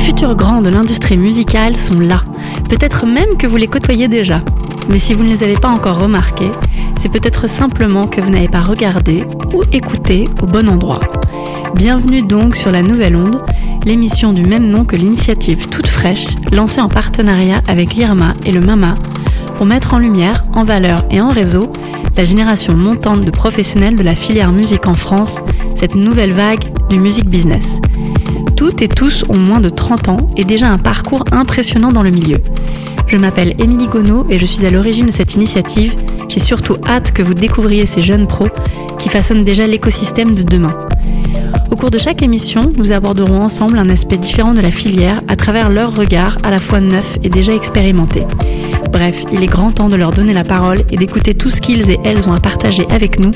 futurs grands de l'industrie musicale sont là. Peut-être même que vous les côtoyez déjà. Mais si vous ne les avez pas encore remarqués, c'est peut-être simplement que vous n'avez pas regardé ou écouté au bon endroit. Bienvenue donc sur la Nouvelle Onde, l'émission du même nom que l'initiative toute fraîche, lancée en partenariat avec l'IRMA et le MAMA, pour mettre en lumière, en valeur et en réseau la génération montante de professionnels de la filière musique en France, cette nouvelle vague du music business. Toutes et tous ont moins de 30 ans et déjà un parcours impressionnant dans le milieu. Je m'appelle Émilie Gonneau et je suis à l'origine de cette initiative. J'ai surtout hâte que vous découvriez ces jeunes pros qui façonnent déjà l'écosystème de demain. Au cours de chaque émission, nous aborderons ensemble un aspect différent de la filière à travers leur regard à la fois neuf et déjà expérimenté. Bref, il est grand temps de leur donner la parole et d'écouter tout ce qu'ils et elles ont à partager avec nous.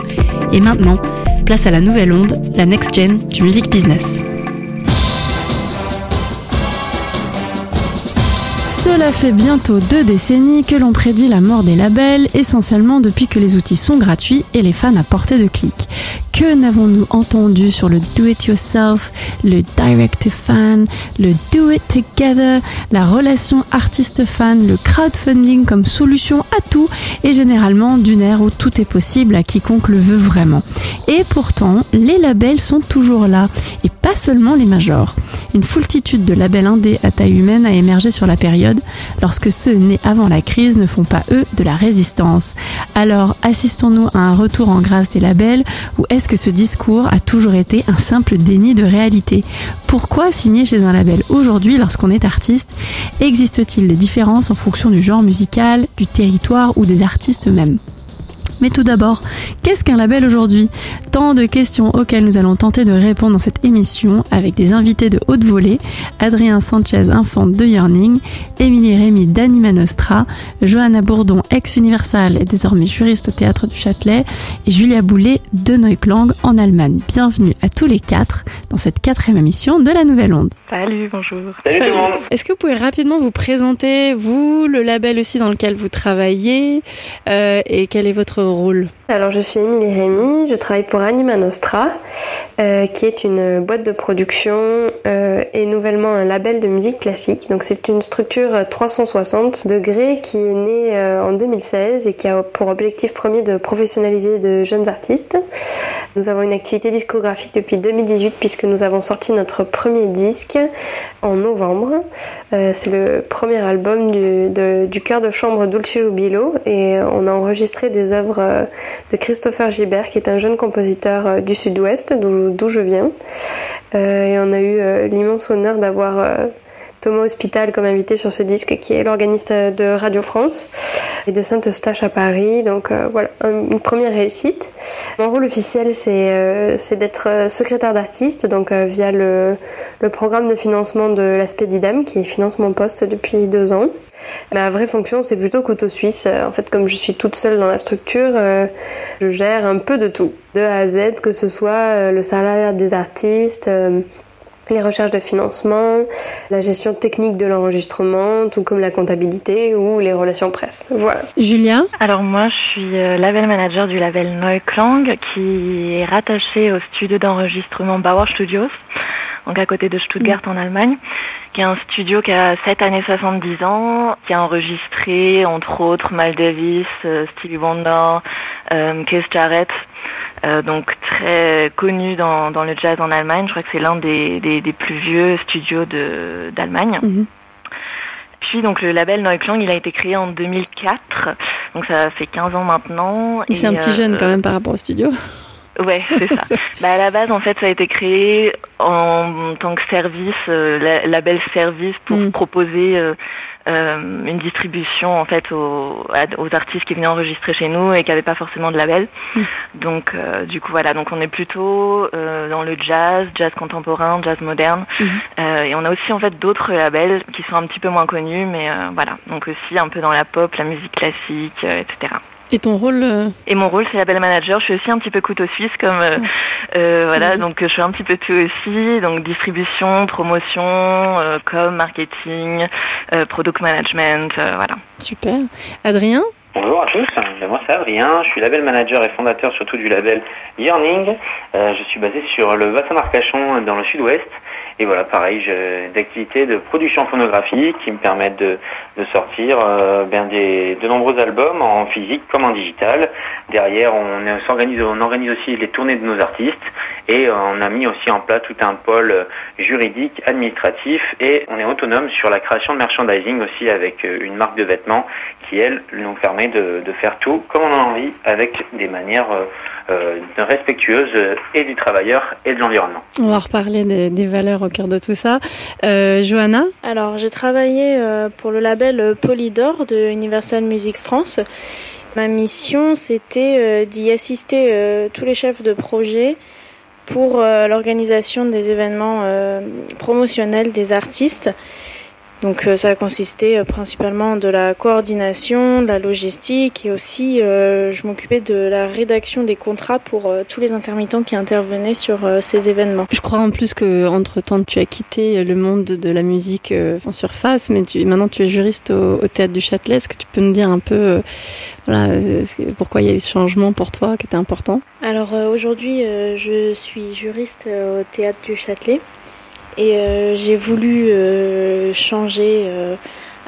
Et maintenant, place à la nouvelle onde, la next gen du music business. Cela fait bientôt deux décennies que l'on prédit la mort des labels, essentiellement depuis que les outils sont gratuits et les fans à portée de clic. Que n'avons-nous entendu sur le do it yourself, le direct to fan, le do it together, la relation artiste-fan, le crowdfunding comme solution à tout et généralement d'une ère où tout est possible à quiconque le veut vraiment. Et pourtant, les labels sont toujours là et pas seulement les majors. Une foultitude de labels indés à taille humaine a émergé sur la période lorsque ceux nés avant la crise ne font pas eux de la résistance. Alors, assistons-nous à un retour en grâce des labels ou est-ce que ce discours a toujours été un simple déni de réalité? Pourquoi signer chez un label aujourd'hui lorsqu'on est artiste? Existe-t-il des différences en fonction du genre musical, du territoire ou des artistes eux-mêmes? Mais tout d'abord, qu'est-ce qu'un label aujourd'hui? Tant de questions auxquelles nous allons tenter de répondre dans cette émission avec des invités de haute volée, Adrien Sanchez, infante de Yearning, Émilie Rémy d'Anima Nostra, Johanna Bourdon, ex-Universal et désormais juriste au Théâtre du Châtelet, et Julia Boulet de Neuklang en Allemagne. Bienvenue à tous les quatre dans cette quatrième émission de La Nouvelle Onde. Salut, bonjour. Salut tout le monde. Est-ce que vous pouvez rapidement vous présenter, vous, le label aussi dans lequel vous travaillez, euh, et quel est votre rôle Alors je suis Émilie Rémy, je travaille pour Anima Nostra, euh, qui est une boîte de production euh, et nouvellement un label de musique classique. Donc c'est une structure 360 degrés qui est née euh, en 2016 et qui a pour objectif premier de professionnaliser de jeunes artistes. Nous avons une activité discographique depuis 2018 puisque nous avons sorti notre premier disque en novembre. C'est le premier album du, de, du chœur de chambre Dulce Bilo et on a enregistré des œuvres de Christopher Gibert qui est un jeune compositeur euh, du sud-ouest d'où je viens. Euh, et on a eu euh, l'immense honneur d'avoir Thomas Hospital comme invité sur ce disque qui est l'organiste de Radio France et de Saint-Eustache à Paris. Donc euh, voilà, un- une première réussite. Mon rôle officiel c'est euh, d'être euh, secrétaire d'artiste donc via le, programme de financement de l'aspect d'IDEM qui finance mon poste depuis deux ans. Ma vraie fonction, c'est plutôt couteau suisse. En fait, comme je suis toute seule dans la structure, je gère un peu de tout, de A à Z, que ce soit le salaire des artistes, les recherches de financement, la gestion technique de l'enregistrement, tout comme la comptabilité ou les relations presse. Voilà. Julia Alors moi, je suis euh, label manager du label Neuklang qui est rattaché au studio d'enregistrement Bauer Studios, donc à côté de Stuttgart en Allemagne, qui est un studio qui a 7 années 70 ans, qui a enregistré entre autres Miles Davis, euh, Stevie Wonder, euh, Keith Jarrett, euh, donc très connu dans, dans le jazz en Allemagne. Je crois que c'est l'un des, des, des plus vieux studios d'Allemagne. Mhm. Puis donc le label Neuklang, il a été créé en 2004, donc ça fait 15 ans maintenant. C'est Et, un petit jeune euh, quand même par rapport au studio. Ouais, c'est ça. bah, à la base, en fait, ça a été créé en tant que service, euh, la- label service pour Mm. proposer euh, une distribution en fait aux, aux artistes qui venaient enregistrer chez nous et qui n'avaient pas forcément de label. Mm. Donc, euh, du coup, voilà. Donc, on est plutôt euh, dans le jazz, jazz contemporain, jazz moderne, Mhm. Euh, et on a aussi en fait d'autres labels qui sont un petit peu moins connus, mais euh, voilà. Donc aussi un peu dans la pop, la musique classique, euh, etc. Et ton rôle euh, Et mon rôle, c'est label manager. Je suis aussi un petit peu couteau suisse, comme euh, euh, voilà. Donc, je fais un petit peu tout aussi. Donc, distribution, promotion, euh, com, marketing, euh, product management, euh, voilà. Super. Adrien Bonjour à tous, moi c'est Adrien, je suis label manager et fondateur surtout du label Yearning. Euh, je suis basé sur le bassin d'Arcachon dans le sud-ouest et voilà pareil d'activités de production phonographique qui me permettent de, sortir euh, ben, des, de nombreux albums en physique comme en digital. Derrière on s'organise on organise aussi les tournées de nos artistes et on a mis aussi en place tout un pôle juridique, administratif et on est autonome sur la création de merchandising aussi avec une marque de vêtements qui elle nous permet de, faire tout comme on a envie avec des manières euh, euh, respectueuses et du travailleur et de l'environnement. On va reparler des, valeurs au cœur de tout ça. Euh, Johanna Alors j'ai travaillé pour le label Polydor de Universal Music France. Ma mission c'était d'y assister tous les chefs de projet pour l'organisation des événements promotionnels des artistes donc euh, ça a consisté euh, principalement de la coordination, de la logistique et aussi euh, je m'occupais de la rédaction des contrats pour tous les intermittents qui intervenaient sur ces événements. Je crois en plus que entre temps tu as quitté le monde de la musique en surface, mais maintenant tu es juriste au, théâtre du Châtelet. Est-ce que tu peux nous dire un peu voilà, pourquoi il y a eu ce changement pour toi qui était important? Alors aujourd'hui je suis juriste au théâtre du Châtelet. Et euh, j'ai voulu euh, changer, euh,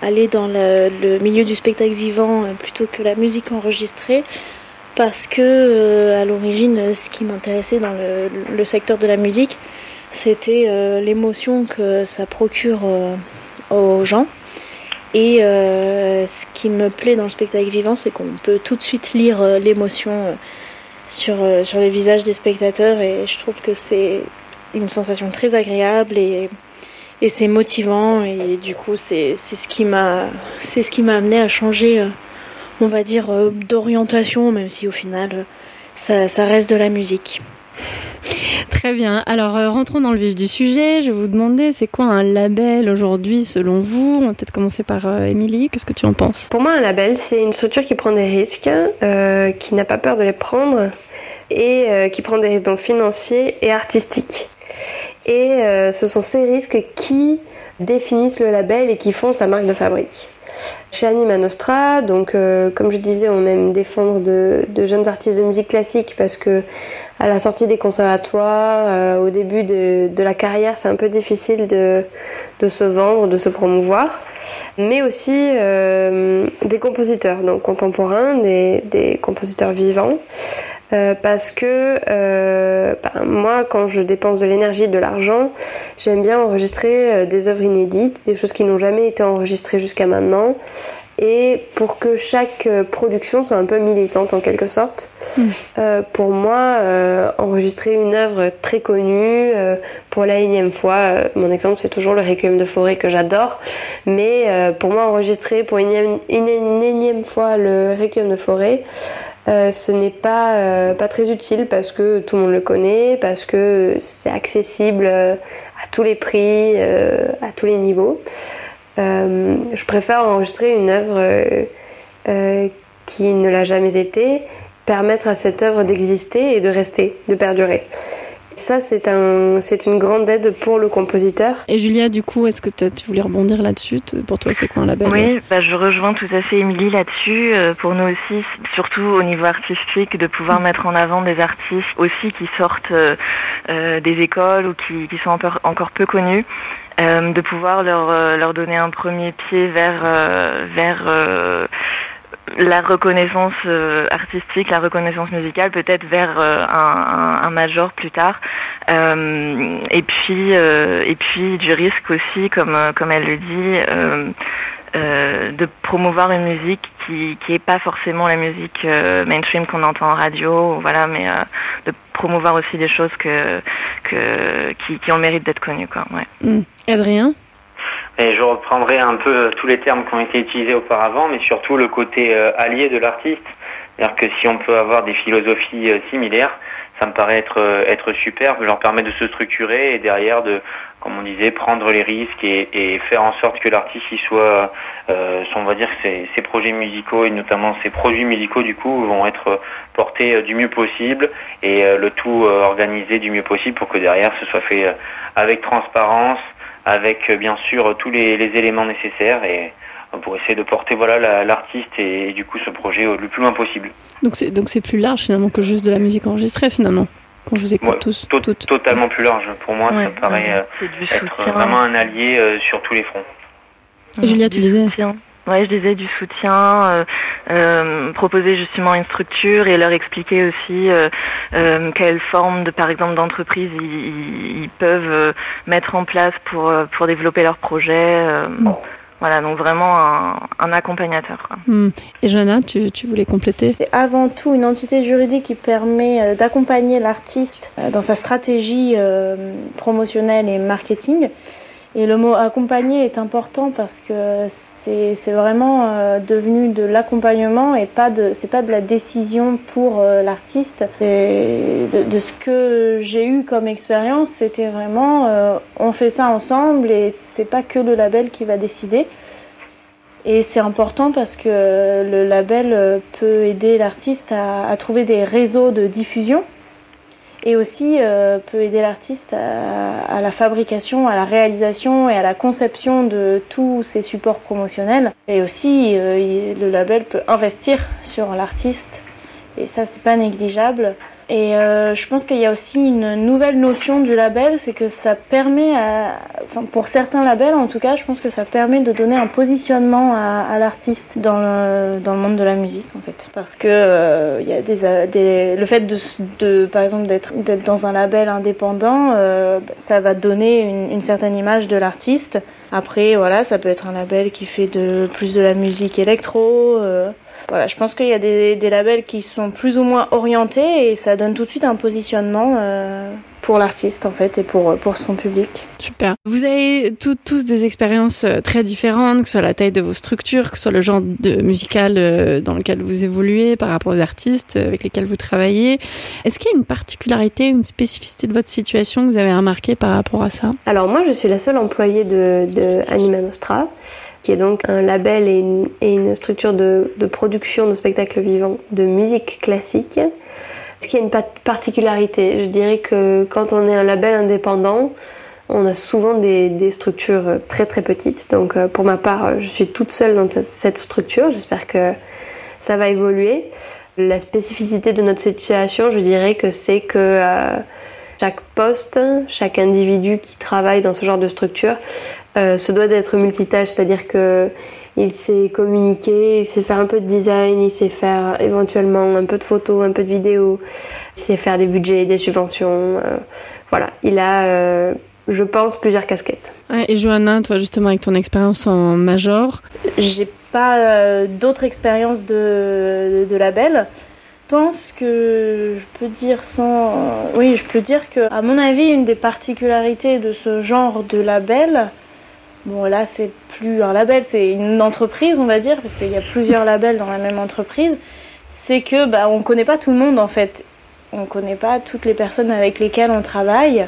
aller dans le milieu du spectacle vivant plutôt que la musique enregistrée parce que à l'origine ce qui m'intéressait dans le, secteur de la musique c'était l'émotion que ça procure aux gens. Et ce qui me plaît dans le spectacle vivant c'est qu'on peut tout de suite lire l'émotion sur, sur les visages des spectateurs et je trouve que c'est une sensation très agréable et, et c'est motivant et du coup c'est ce qui m'a c'est ce qui m'a amené à changer euh, on va dire euh, d'orientation même si au final euh, ça, ça, reste de la musique. Très bien. Alors rentrons dans le vif du sujet. Je vais vous demander c'est quoi un label aujourd'hui selon vous? On va peut-être commencer par Émilie. Qu'est-ce que tu en penses? Pour moi un label c'est une structure qui prend des risques, qui n'a pas peur de les prendre et qui prend des risques donc financiers et artistiques. Et euh, ce sont ces risques qui définissent le label et qui font sa marque de fabrique. Chez Anima Nostra, donc euh, comme je disais, on aime défendre de, jeunes artistes de musique classique parce que à la sortie des conservatoires, euh, au début de, la carrière, c'est un peu difficile de, se vendre, de se promouvoir. Mais aussi des compositeurs, donc contemporains, des compositeurs vivants. Euh, parce que euh, ben, moi, quand je dépense de l'énergie, de l'argent, j'aime bien enregistrer euh, des œuvres inédites, des choses qui n'ont jamais été enregistrées jusqu'à maintenant, et pour que chaque production soit un peu militante en quelque sorte. Hmm. pour moi, enregistrer une œuvre très connue pour la énième fois, mon exemple c'est toujours le Requiem de forêt que j'adore, mais pour moi enregistrer pour une énième fois le Requiem de forêt, euh, ce n'est pas, euh, pas très utile parce que tout le monde le connaît, parce que c'est accessible euh, à tous les prix, à tous les niveaux. je préfère enregistrer une œuvre qui ne l'a jamais été, permettre à cette œuvre d'exister et de rester, de perdurer. Ça, c'est un, c'est une grande aide pour le compositeur. Et Julia, du coup, est-ce que tu voulais rebondir là-dessus? Pour toi, c'est quoi un label? Oui, bah, je rejoins tout à fait Émilie là-dessus. Euh, pour nous aussi, surtout au niveau artistique, de pouvoir mettre en avant des artistes aussi qui sortent euh, euh, des écoles ou qui, qui sont encore, encore peu connus. de pouvoir leur, leur donner un premier pied vers, vers la reconnaissance euh, artistique, la reconnaissance musicale, peut-être vers euh, un, major plus tard. Euh, et puis et puis du risque aussi, comme comme elle le dit. de promouvoir une musique qui qui est pas forcément la musique mainstream qu'on entend en radio voilà mais de promouvoir aussi des choses que que qui, ont le mérite d'être connues quoi ouais. Adrien? Et je reprendrai un peu tous les termes qui ont été utilisés auparavant, mais surtout le côté euh, allié de l'artiste. C'est-à-dire que si on peut avoir des philosophies euh, similaires, ça me paraît être, euh, être super, leur permettre de se structurer et derrière de, comme on disait, prendre les risques et, faire en sorte que l'artiste y soit, euh, on va dire ses, projets musicaux et notamment ses produits musicaux du coup vont être portés du mieux possible et le tout organisé du mieux possible pour que derrière ce soit fait avec transparence, avec euh, bien sûr tous les, éléments nécessaires et pour essayer de porter voilà l'artiste et, du coup ce projet le plus loin possible. Donc c'est donc c'est plus large finalement que juste de la musique enregistrée finalement. Quand je vous écoute tous, Totalement plus large. Pour moi, ça paraît être vraiment un allié sur tous les fronts. Julia, tu disais. Ouais, je disais du soutien, euh, euh, proposer justement une structure et leur expliquer aussi euh, euh quelle forme de, par exemple, d'entreprise ils, ils, peuvent euh, mettre en place pour pour développer leur projet. Mm. Voilà, donc vraiment un, un accompagnateur. Quoi. Mm. Et Johanna, tu, tu voulais compléter? C'est avant tout une entité juridique qui permet d'accompagner l'artiste dans sa stratégie promotionnelle et marketing. Et le mot accompagner est important parce que c'est vraiment euh, devenu de l'accompagnement et pas de c'est pas de la décision pour euh, l'artiste. De, de, ce que j'ai eu comme expérience, c'était vraiment euh, on fait ça ensemble et c'est pas que le label qui va décider. Et c'est important parce que le label peut aider l'artiste à, à trouver des réseaux de diffusion et aussi euh, peut aider l'artiste à, la fabrication, à la réalisation et à la conception de tous ses supports promotionnels. Et aussi, euh, le label peut investir sur l'artiste et ça, c'est pas négligeable. Et euh, je pense qu'il y a aussi une nouvelle notion du label, c'est que ça permet, à, enfin pour certains labels en tout cas, je pense que ça permet de donner un positionnement à, à l'artiste dans le, dans le monde de la musique en fait. Parce que euh, il y a des, des, le fait de, de par exemple d'être dans un label indépendant, euh, ça va donner une, une certaine image de l'artiste. Après voilà, ça peut être un label qui fait de plus de la musique électro. Euh, voilà, je pense qu'il y a des, des, labels qui sont plus ou moins orientés et ça donne tout de suite un positionnement euh, pour l'artiste en fait et pour, pour son public. Super. Vous avez tout, tous des expériences euh, très différentes, que ce soit la taille de vos structures, que ce soit le genre de musical euh, dans lequel vous évoluez par rapport aux artistes avec lesquels vous travaillez. Est-ce qu'il y a une particularité, une spécificité de votre situation que vous avez remarqué par rapport à ça? Alors moi je suis la seule employée de, de Anima Nostra qui est donc un label et une, structure de, production de spectacles vivants de musique classique. Ce qui a une particularité, je dirais que quand on est un label indépendant, on a souvent des, structures très très petites. Donc euh, pour ma part, je suis toute seule dans cette structure. J'espère que ça va évoluer. La spécificité de notre situation, je dirais que c'est que euh, chaque poste, chaque individu qui travaille dans ce genre de structure euh, se doit d'être multitâche, c'est-à-dire que il sait communiquer, il sait faire un peu de design, il sait faire éventuellement un peu de photos, un peu de vidéos, il sait faire des budgets, des subventions. Euh, voilà, il a, euh, je pense, plusieurs casquettes. et Johanna, toi justement avec ton expérience en major? J'ai pas d'autres expériences de, de, label. Je pense que je peux dire sans. Oui, je peux dire que, à mon avis, une des particularités de ce genre de label, Bon, là, c'est plus un label, c'est une entreprise, on va dire, parce qu'il y a plusieurs labels dans la même entreprise. C'est que, bah, on connaît pas tout le monde, en fait. On connaît pas toutes les personnes avec lesquelles on travaille.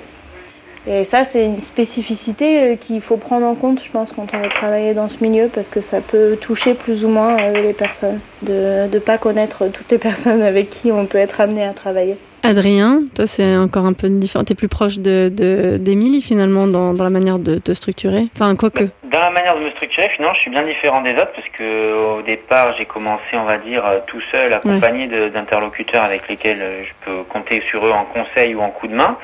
Et ça, c'est une spécificité euh, qu'il faut prendre en compte, je pense, quand on veut travailler dans ce milieu, parce que ça peut toucher plus ou moins euh, les personnes, de ne pas connaître toutes les personnes avec qui on peut être amené à travailler. Adrien, toi c'est encore un peu différent. T'es plus proche de d'Émilie finalement dans, dans, la manière de te structurer? Enfin quoi que. Dans la manière de me structurer, finalement, je suis bien différent des autres parce que au départ j'ai commencé, on va dire, euh, tout seul, accompagné d'interlocuteurs avec lesquels euh, je peux compter sur eux en conseil ou en coup de main.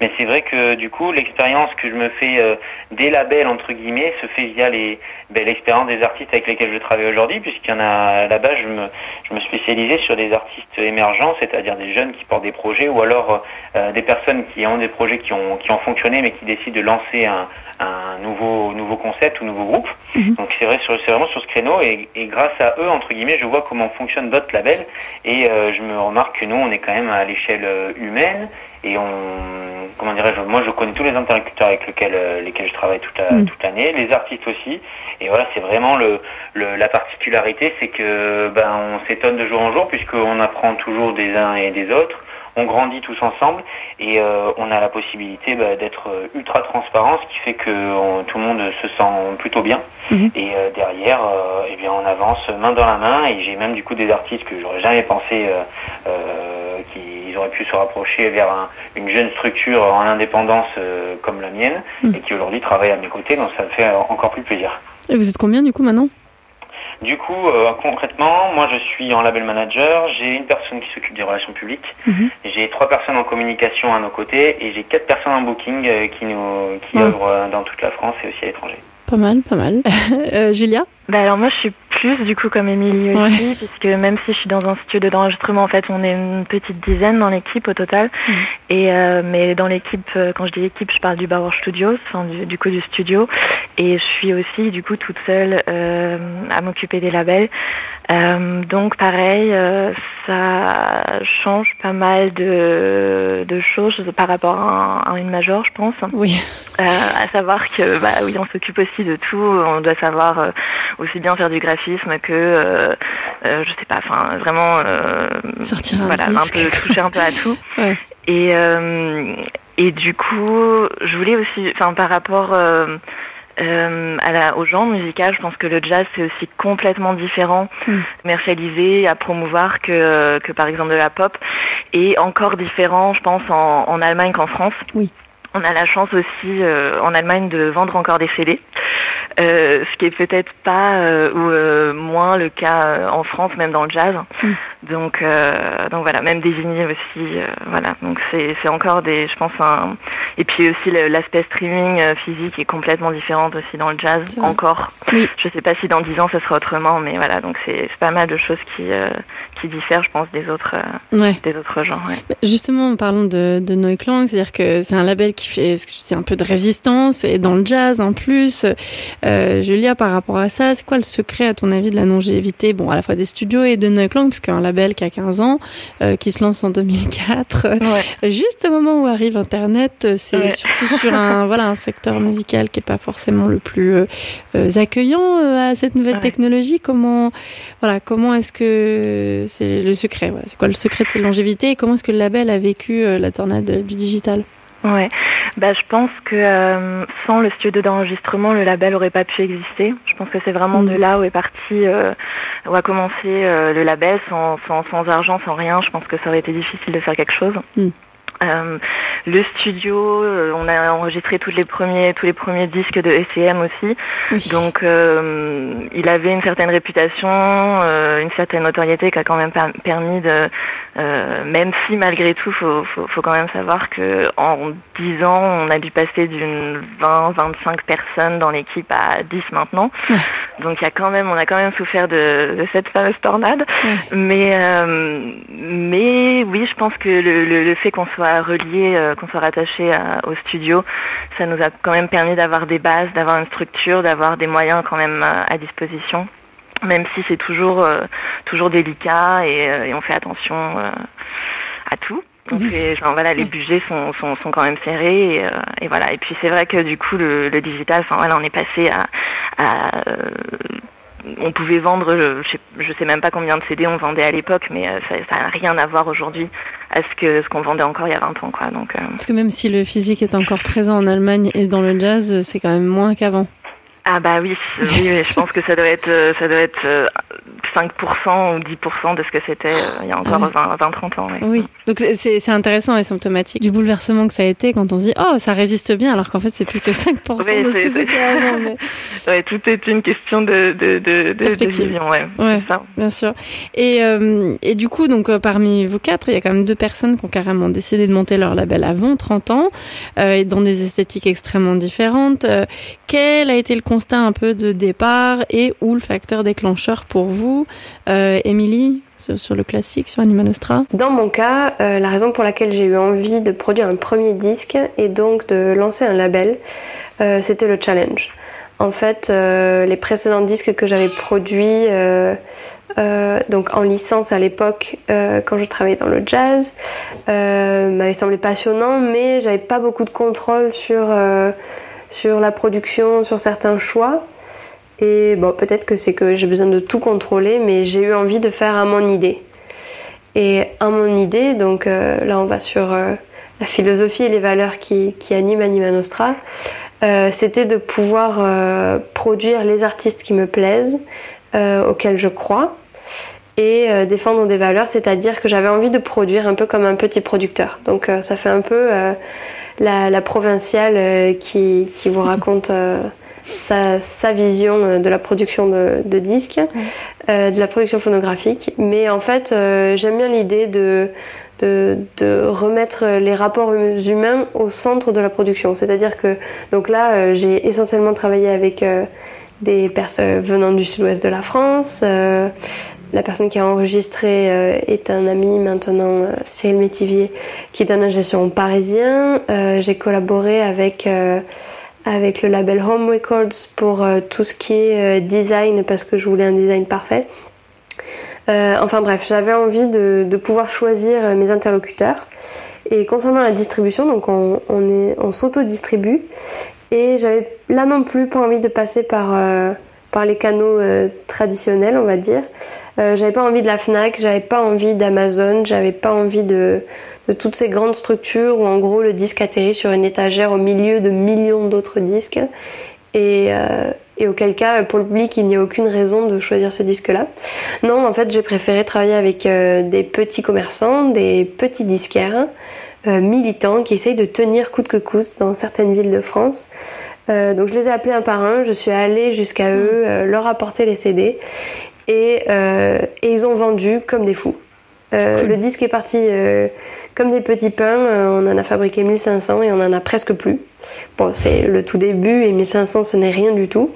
Mais c'est vrai que du coup l'expérience que je me fais euh, des labels entre guillemets se fait via les ben, l'expérience des artistes avec lesquels je travaille aujourd'hui, puisqu'il y en a là-bas, je me, je me spécialisais sur des artistes émergents, c'est-à-dire des jeunes qui portent des projets, ou alors euh, des personnes qui ont des projets qui ont, qui ont fonctionné, mais qui décident de lancer un, un nouveau, nouveau concept ou nouveau groupe. Mhm. Donc c'est vrai, c'est vraiment sur ce créneau, et, et, grâce à eux, entre guillemets, je vois comment fonctionne d'autres labels, et euh, je me remarque que nous, on est quand même à l'échelle euh, humaine, et on comment dirais-je moi je connais tous les interlocuteurs avec lesquels lesquels je travaille toute la, mm. toute l'année les artistes aussi et voilà, c'est vraiment le, la particularité, c'est que ben on s'étonne de jour en jour puisqu'on apprend toujours des uns et des autres. On grandit tous ensemble et euh, on a la possibilité ben, d'être ultra transparent, ce qui fait que tout le monde se sent plutôt bien. Mhm. Et euh, derrière, euh, eh bien, on avance main dans la main. Et j'ai même du coup des artistes que j'aurais jamais pensé qu'ils auraient pu se rapprocher vers une jeune structure en indépendance comme la mienne, mhm. et qui aujourd'hui travaillent à mes côtés. Donc ça me fait encore plus plaisir. Et vous êtes combien du coup maintenant? Du coup, euh, concrètement, moi je suis en label manager, j'ai une personne qui s'occupe des relations publiques, Mhm. j'ai trois personnes en communication à nos côtés et j'ai quatre personnes en booking euh, qui nous qui Ouais. œuvrent euh, dans toute la France et aussi à l'étranger. Pas mal, pas mal. Euh, Julia? Bah alors moi je suis plus du coup comme Émilie aussi, puisque même si je suis dans un studio d'enregistrement, en fait on est une petite dizaine dans l'équipe au total. Mhm. Et euh, mais dans l'équipe, euh, quand je dis équipe, je parle du Bauer Studios, enfin du, du coup du studio. Et je suis aussi du coup toute seule euh, à m'occuper des labels. Euh, donc pareil, euh, ça change pas mal de, de choses par rapport à, un- à une major, je pense. Oui. Euh, à savoir que bah oui, on s'occupe aussi de tout. On doit savoir aussi bien faire du graphisme que euh, euh, je sais pas, enfin vraiment euh, Sortir un voilà, un peu toucher un peu à tout. Ouais. Et et du coup, je voulais aussi, enfin par rapport euh, à la, au genre musical, je pense que le jazz c'est aussi complètement différent, Mm. commercialisé, à promouvoir que que par exemple de la pop, et encore différent, je pense en, en Allemagne qu'en France. Oui. On a la chance aussi euh, en Allemagne de vendre encore des CD. Euh, ce qui est peut-être pas euh, ou euh, moins le cas euh, en France, même dans le jazz. Mm. Donc, euh, donc voilà, même des vinyles aussi, euh, voilà. Donc c'est c'est encore des, je pense un. Et puis aussi l'aspect streaming euh, physique est complètement différent aussi dans le jazz encore. Oui. Je sais pas si dans dix ans ça sera autrement, mais voilà. Donc c'est c'est pas mal de choses qui euh, qui diffèrent, je pense, des autres euh, Ouais. des autres genres. Ouais. Justement, en parlant de, de Neuklang, c'est-à-dire que c'est un label qui fait c'est un peu de résistance et dans le jazz en plus. Euh, Julia, par rapport à ça, c'est quoi le secret à ton avis de la longévité? Bon, à la fois des studios et de Neuklang, puisque un label qui a 15 ans, euh, qui se lance en 2004, Ouais. juste au moment où arrive Internet, euh, c'est Ouais. surtout sur un voilà un secteur musical qui est pas forcément le plus euh, accueillant à cette nouvelle Ouais. technologie. Comment voilà comment est-ce que c'est le secret voilà, C'est quoi le secret de cette longévité et comment est-ce que le label a vécu la tornade du digital? Ouais, bah je pense que euh, sans le studio d'enregistrement, le label aurait pas pu exister. Je pense que c'est vraiment Mm. de là où est parti, euh, où a commencé euh, le label, sans, sans, sans argent, sans rien. Je pense que ça aurait été difficile de faire quelque chose. Mm. Euh, le studio, euh, on a enregistré tous les premiers, tous les premiers disques de SCM aussi. Oui. Donc, euh, il avait une certaine réputation, une certaine notoriété qui a quand même per- permis de, même si malgré tout, faut, faut, faut quand même savoir que en 10 ans, on a dû passer d'une 20, 25 personnes dans l'équipe à 10 maintenant. Donc, il y a quand même, on a quand même souffert de, de cette fameuse tornade. Mais, mais oui, je pense que le, le, le fait qu'on soit relié, euh, qu'on soit rattaché au studio, ça nous a quand même permis d'avoir des bases, d'avoir une structure, d'avoir des moyens quand même à, à disposition, même si c'est toujours euh, toujours délicat et, euh, et on fait attention euh, à tout. Donc les, voilà, les budgets sont, sont, sont quand même serrés et, euh, et voilà. Et puis c'est vrai que du coup le, le digital, enfin voilà, on est passé à, à euh, on pouvait vendre, je, je sais, je sais même pas combien de CD on vendait à l'époque, mais euh, ça n'a rien à voir aujourd'hui à ce que ce qu'on vendait encore il y a 20 ans, quoi. Donc, euh, Parce que même si le physique est encore présent en Allemagne et dans le jazz, c'est quand même moins qu'avant. ah bah oui, oui, oui, je pense que ça doit être, euh, ça doit être euh, 5% ou 10% de ce que c'était euh, il y a encore Ah 20-30 ans. ouais. Oui, donc c'est- intéressant et symptomatique du bouleversement que ça a été quand on se dit oh ça résiste bien alors qu'en fait c'est plus que 5% Oui, de ce que c'était avant. mais- Ouais, tout est une question de, de, de, de, de Perspective. vision, ouais. Ça. Bien sûr. Et, euh, et du coup, donc euh, parmi vous quatre, il y a quand même deux personnes qui ont carrément décidé de monter leur label avant 30 ans euh, et dans des esthétiques extrêmement différentes. Quel a été le constat un peu de départ et ou le facteur déclencheur pour vous, Émilie, sur, le classique, sur Anima Nostra Dans mon cas, euh, la raison pour laquelle j'ai eu envie de produire un premier disque et donc de lancer un label, euh, c'était le challenge. En fait, euh, les précédents disques que j'avais produits, euh, euh, donc en licence à l'époque, euh, quand je travaillais dans le jazz, euh, m'avaient semblé passionnants, mais j'avais pas beaucoup de contrôle sur, euh, sur la production, sur certains choix. Et bon, peut-être que c'est que j'ai besoin de tout contrôler, mais j'ai eu envie de faire à mon idée. Et à mon idée, donc euh, là on va sur euh, la philosophie et les valeurs qui, qui animent Anima Nostra, euh, c'était de pouvoir produire les artistes qui me plaisent, auxquels je crois, et défendre des valeurs, c'est-à-dire que j'avais envie de produire un peu comme un petit producteur. Donc ça fait un peu la, la provinciale qui, qui vous raconte euh, sa, vision de la production de, disques, de la production phonographique. Mais en fait, j'aime bien l'idée de, de, remettre les rapports humains au centre de la production. C'est-à-dire que donc là, j'ai essentiellement travaillé avec des personnes venant du sud-ouest de la France. Euh, la personne qui a enregistré euh, est un ami maintenant, euh, Cyril Métivier, qui est un ingénieur parisien. J'ai collaboré avec, avec le label Home Records pour tout ce qui est design parce que je voulais un design parfait. enfin bref, j'avais envie de, pouvoir choisir mes interlocuteurs. Et concernant la distribution, donc on, s'auto-distribue et j'avais là non plus pas envie de passer par, euh, les canaux euh, traditionnels, on va dire. Euh, j'avais pas envie de la Fnac, j'avais pas envie d'Amazon, j'avais pas envie de, de, toutes ces grandes structures où en gros le disque atterrit sur une étagère au milieu de millions d'autres disques. Et, et auquel cas, pour le public, il n'y a aucune raison de choisir ce disque-là. Non, en fait, j'ai préféré travailler avec des petits commerçants, des petits disquaires euh, militants qui essayent de tenir coûte que coûte dans certaines villes de France. Euh, donc je les ai appelés un par un, je suis allée jusqu'à eux, euh, leur apporter les CD et, et, ils ont vendu comme des fous. Le disque est parti comme des petits pains, on en a fabriqué 1500 et on en a presque plus. Bon, c'est le tout début et 1500 ce n'est rien du tout.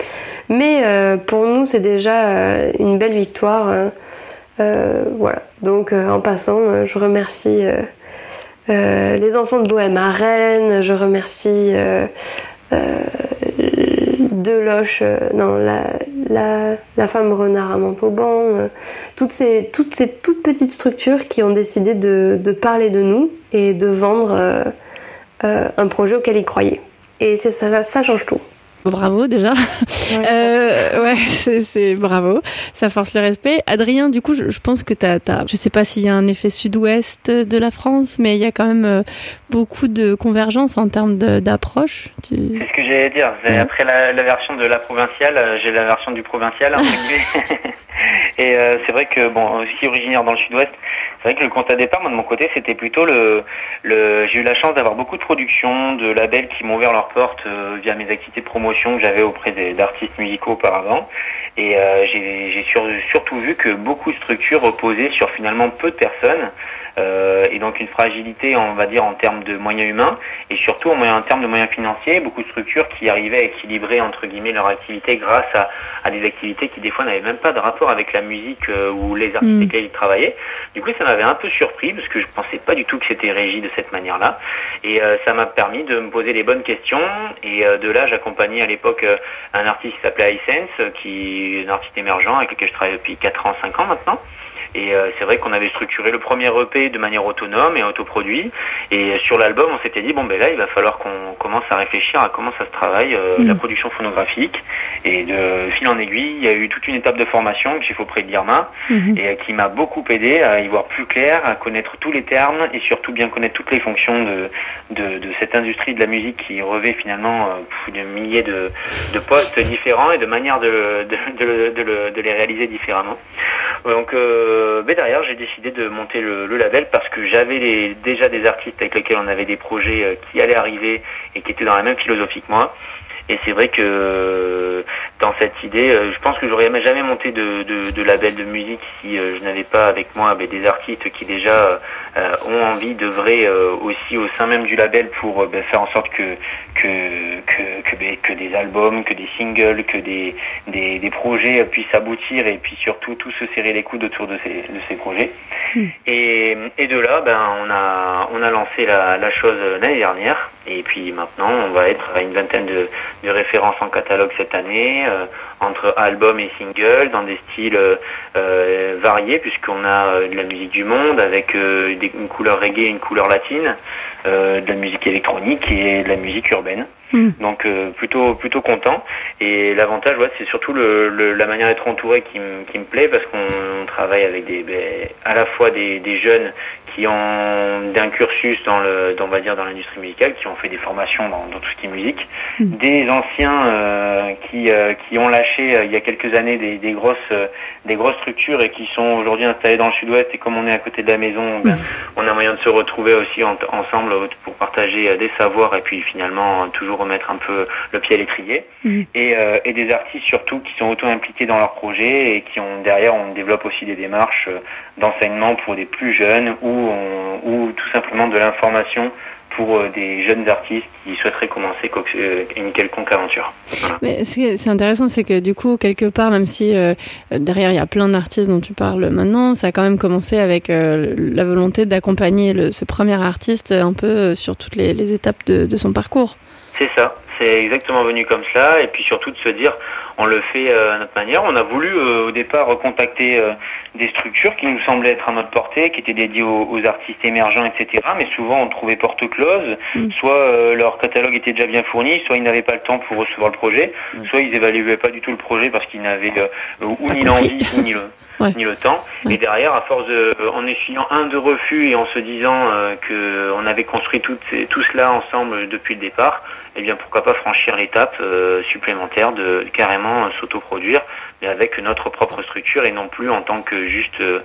Mais pour nous, c'est déjà une belle victoire. voilà. Donc en passant, je remercie euh, les enfants de Bohème à Rennes, je remercie euh, euh, Deloche, non, la, la, femme renard à Montauban, toutes, ces, toutes ces toutes petites structures qui ont décidé de, parler de nous et de vendre un projet auquel ils croyaient. Et ça change tout. Bravo déjà. Euh, ouais, c'est bravo. Ça force le respect. Adrien, du coup, je, pense que tu as, je sais pas s'il y a un effet sud-ouest de la France, mais il y a quand même euh, beaucoup de convergence en termes d'approche. C'est ce que j'allais dire. Après la, version de la provinciale, euh, j'ai la version du provincial. Et c'est vrai que, bon, aussi originaire dans le sud-ouest, c'est vrai que le constat départ, moi de mon côté, c'était plutôt le, j'ai eu la chance d'avoir beaucoup de productions, de labels qui m'ont ouvert leurs portes via mes activités de promotion que j'avais auprès d'artistes musicaux auparavant. Et euh, j'ai surtout vu que beaucoup de structures reposaient sur finalement peu de personnes euh, et donc une fragilité, on va dire, en termes de moyens humains et surtout en, en termes de moyens financiers. Beaucoup de structures qui arrivaient à équilibrer entre guillemets leur activité grâce à, à des activités qui des fois n'avaient même pas de rapport avec la musique euh, ou les artistes mm. lesquels ils travaillaient. Du coup, ça m'avait un peu surpris parce que je pensais pas du tout que c'était régi de cette manière-là. Et euh, ça m'a permis de me poser les bonnes questions. Et euh, de là, j'accompagnais à l'époque un artiste qui s'appelait iSense, qui est un artiste émergent avec lequel je travaille depuis 4 ans, 5 ans maintenant. Et euh, c'est vrai qu'on avait structuré le premier EP de manière autonome et autoproduit. Et sur l'album, on s'était dit bon ben là, il va falloir qu'on commence à réfléchir à comment ça se travaille euh, la mm. production phonographique. Et de fil en aiguille, il y a eu toute une étape de formation que j'ai fait auprès de l'IRMA mm-hmm. et qui m'a beaucoup aidé à y voir plus clair, à connaître tous les termes et surtout bien connaître toutes les fonctions de, de, de cette industrie de la musique qui revêt finalement euh, de milliers de, de postes différents et de manières de, de, de, de les réaliser différemment. Donc euh, euh, derrière, j'ai décidé de monter le, label parce que j'avais déjà des artistes avec lesquels on avait des projets euh, qui allaient arriver et qui étaient dans la même philosophie que moi. Et c'est vrai que dans cette idée, euh, je pense que j'aurais jamais monté de, de, label de musique si je n'avais pas avec moi ben, des artistes qui déjà ont envie de vrai aussi au sein même du label pour ben, faire en sorte que que que, ben, que, des albums, que des singles, que des, des, des, projets puissent aboutir et puis surtout tous se serrer les coudes autour de ces, de ces projets. Hmm. Et, et, de là, ben, on, a, on a lancé la, la chose l'année dernière et puis maintenant on va être à une vingtaine de, de références en catalogue cette année, euh, entre albums et singles, dans des styles euh, variés puisqu'on a euh, de la musique du monde avec une couleur reggae et une couleur latine. Euh, de la musique électronique et de la musique urbaine. Hmm. Donc euh, plutôt plutôt content. Et l'avantage, ouais, c'est surtout le, la manière d'être entouré qui, qui me plaît parce qu'on travaille avec des ben, à la fois des, des jeunes qui ont d'un cursus dans le, dans, on va dire dans l'industrie musicale, qui ont fait des formations dans, dans tout ce qui est musique, hmm. des anciens euh, qui, euh, qui ont lâché euh, il y a quelques années des, des grosses, des grosses structures et qui sont aujourd'hui installés dans le Sud-Ouest. Et comme on est à côté de la maison, ben, hmm. on a moyen de se retrouver aussi ensemble ensemble pour partager des savoirs et puis finalement toujours remettre un peu le pied à l'étrier. Mhm. Et, et, des artistes surtout qui sont auto-impliqués dans leur projet et qui ont derrière on développe aussi des démarches d'enseignement pour des plus jeunes ou, ou tout simplement de l'information pour euh, des jeunes artistes qui souhaiteraient commencer euh, une quelconque aventure. Mais c'est intéressant, c'est que du coup, quelque part, même si euh, derrière il y a plein d'artistes dont tu parles maintenant, ça a quand même commencé avec la volonté d'accompagner ce premier artiste un peu sur toutes les, étapes de, de son parcours. C'est ça, c'est exactement venu comme cela, et puis surtout de se dire, on le fait euh, à notre manière. On a voulu euh, au départ recontacter euh, des structures qui nous semblaient être à notre portée, qui étaient dédiées aux, artistes émergents, etc. Mais souvent on trouvait porte close, mm. soit leur catalogue était déjà bien fourni, soit ils n'avaient pas le temps pour recevoir le projet, mm. soit ils évaluaient pas du tout le projet parce qu'ils n'avaient ou ni l'envie ni le ni le temps. Et derrière, à force de, en essuyant un de refus et en se disant euh, que on avait construit tout, tout cela ensemble depuis le départ, eh bien pourquoi pas franchir l'étape euh, supplémentaire de carrément s'autoproduire, mais avec notre propre structure et non plus en tant que juste euh,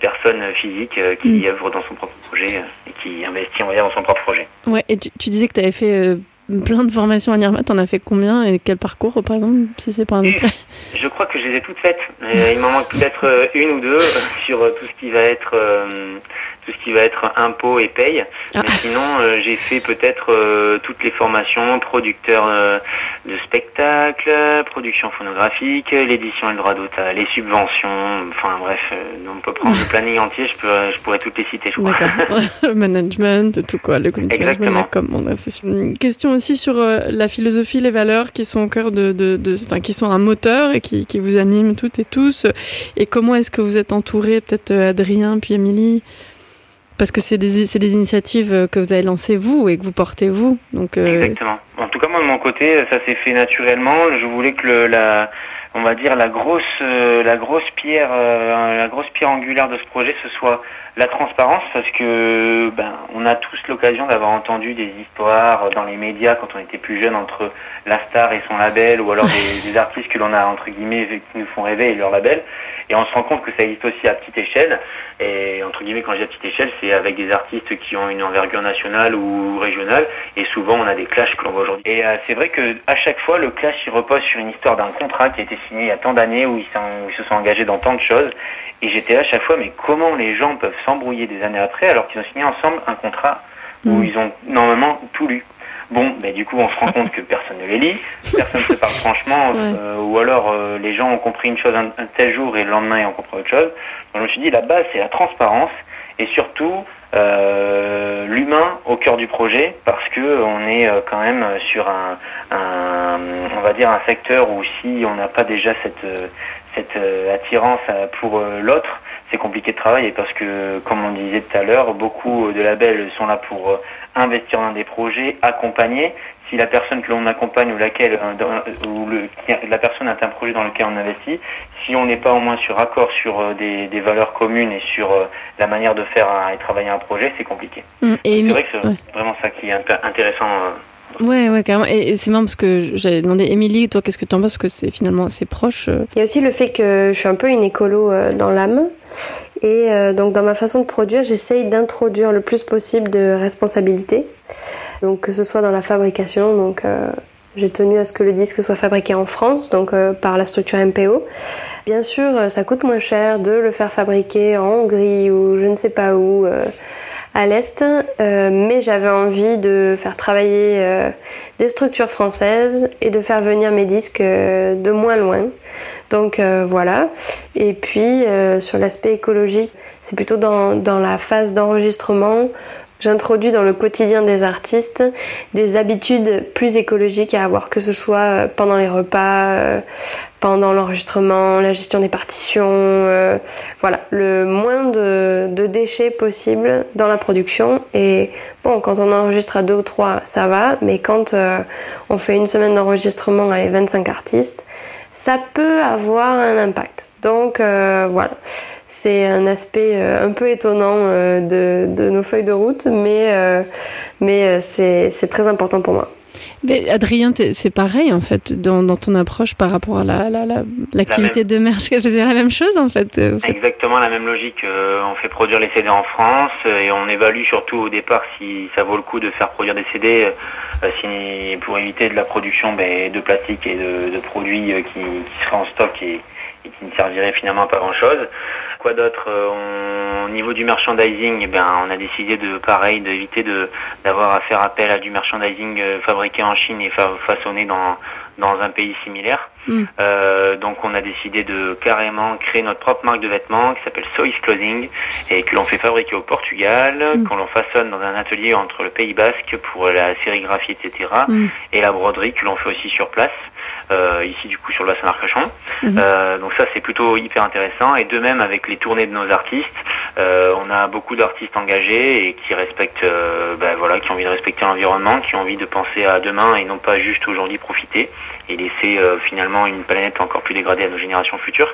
personne physique qui mm. œuvre dans son propre projet et qui investit on va dire dans son propre projet. Ouais, et tu, tu disais que tu avais fait plein de formations à NIRMA, t'en as fait combien et quel parcours par exemple, si c'est pas un Je crois que je les ai toutes faites. il m'en manque peut-être euh, une ou deux sur euh, tout ce qui va être euh, tout ce qui va être impôt et paye. Ah. Mais sinon, euh, j'ai fait peut-être euh, toutes les formations, producteur euh, de spectacles, production phonographique, l'édition et le droit d'auteur, les subventions, enfin bref, on peut prendre le planning entier, je, peux, je pourrais toutes les citer, je crois. le management, tout quoi, le comité Exactement. A Une question aussi sur la philosophie, les valeurs qui sont au cœur de, de, de enfin, qui sont un moteur et qui, qui vous animent toutes et tous. Et comment est-ce que vous êtes entouré, peut-être Adrien puis Émilie? Parce que c'est des, des, initiatives euh, que vous avez lancées vous et que vous portez vous. Donc, euh... Exactement. En tout cas, moi de mon côté, ça s'est fait naturellement. Je voulais que le, la, on va dire la grosse, euh, la grosse pierre, euh, la grosse pierre angulaire de ce projet, ce soit la transparence, parce que ben, on a tous l'occasion d'avoir entendu des histoires dans les médias quand on était plus jeune entre la star et son label, ou alors des, des artistes que l'on a entre guillemets qui nous font rêver et leur label. Et on se rend compte que ça existe aussi à petite échelle. Et entre guillemets, quand je dis à petite échelle, c'est avec des artistes qui ont une envergure nationale ou régionale. Et souvent, on a des clashs que l'on voit aujourd'hui. Et euh, c'est vrai que à chaque fois, le clash il repose sur une histoire d'un contrat qui a été signé il y a tant d'années, où, ils, se sont engagés dans tant de choses. Et j'étais à chaque fois, mais comment les gens peuvent s'embrouiller des années après alors qu'ils ont signé ensemble un contrat où mm. ils ont normalement tout lu? Bon, ben, du coup, on se rend compte que personne ne les lit, personne ne se parle franchement, euh, ou alors euh, les gens ont compris une chose un, tel jour et le lendemain ils ont compris autre chose. Donc, je me suis dit, la base, c'est la transparence et surtout euh, l'humain au cœur du projet, parce que on est quand même sur un, un, on va dire un secteur où si on n'a pas déjà cette cette attirance pour l'autre, c'est compliqué de travailler parce que, comme on disait tout à l'heure, beaucoup de labels sont là pour investir dans des projets, accompagner. Si la personne que l'on accompagne ou laquelle euh, ou le, la personne a un projet dans lequel on investit, si on n'est pas au moins sur accord sur euh, des, des, valeurs communes et sur euh, la manière de faire et travailler un projet, c'est compliqué. Mm, c'est vrai que c'est vraiment ça qui est intéressant. Ouais, ouais, carrément. Et, c'est marrant parce que j'avais demandé, Émilie, toi, qu'est-ce que tu en penses? Parce que c'est finalement assez proche. Il y a aussi le fait que je suis un peu une écolo dans l'âme. Et euh, donc dans ma façon de produire, j'essaye d'introduire le plus possible de responsabilité. Donc que ce soit dans la fabrication, donc euh, j'ai tenu à ce que le disque soit fabriqué en France, donc euh, par la structure MPO. Bien sûr, ça coûte moins cher de le faire fabriquer en Hongrie ou je ne sais pas où à l'Est, mais j'avais envie de faire travailler des structures françaises et de faire venir mes disques de moins loin. Donc euh, voilà. Et puis euh, sur l'aspect écologique, c'est plutôt dans, dans, la phase d'enregistrement. J'introduis dans le quotidien des artistes des habitudes plus écologiques à avoir, que ce soit euh, pendant les repas, pendant l'enregistrement, la gestion des partitions, voilà, le moins de, déchets possible dans la production. Et bon, quand on enregistre à deux ou trois, ça va, mais quand on fait une semaine d'enregistrement avec 25 artistes, ça peut avoir un impact. Donc euh, voilà, c'est un aspect euh, un peu étonnant euh, de, nos feuilles de route, mais, mais c'est très important pour moi. Mais Adrien, c'est pareil en fait dans, dans, ton approche par rapport à l'activité la, la, de merch. C'est la même chose en fait. Exactement la même logique. Euh, on fait produire les CD en France euh, et on évalue surtout au départ si ça vaut le coup de faire produire des CD euh, si, pour éviter de la production ben, de plastique et de, de produits qui, qui, seraient en stock et, et, qui ne serviraient finalement pas grand chose. Quoi d'autre Au niveau du merchandising, eh ben, on a décidé de pareil d'éviter de d'avoir à faire appel à du merchandising fabriqué en Chine et façonné dans dans un pays similaire. Mm. Euh, donc on a décidé de carrément créer notre propre marque de vêtements qui s'appelle Sois Clothing et que l'on fait fabriquer au Portugal, mm. qu'on l'on façonne dans un atelier entre le Pays Basque pour la sérigraphie, etc. Mm. et la broderie que l'on fait aussi sur place. Euh, ici du coup sur le bassin d'Arcachon. Mm-hmm. Euh, donc ça c'est plutôt hyper intéressant et de même avec les tournées de nos artistes, euh, on a beaucoup d'artistes engagés et qui respectent, ben voilà, qui ont envie de respecter l'environnement, qui ont envie de penser à demain et non pas juste aujourd'hui profiter et laisser euh, finalement une planète encore plus dégradée à nos générations futures.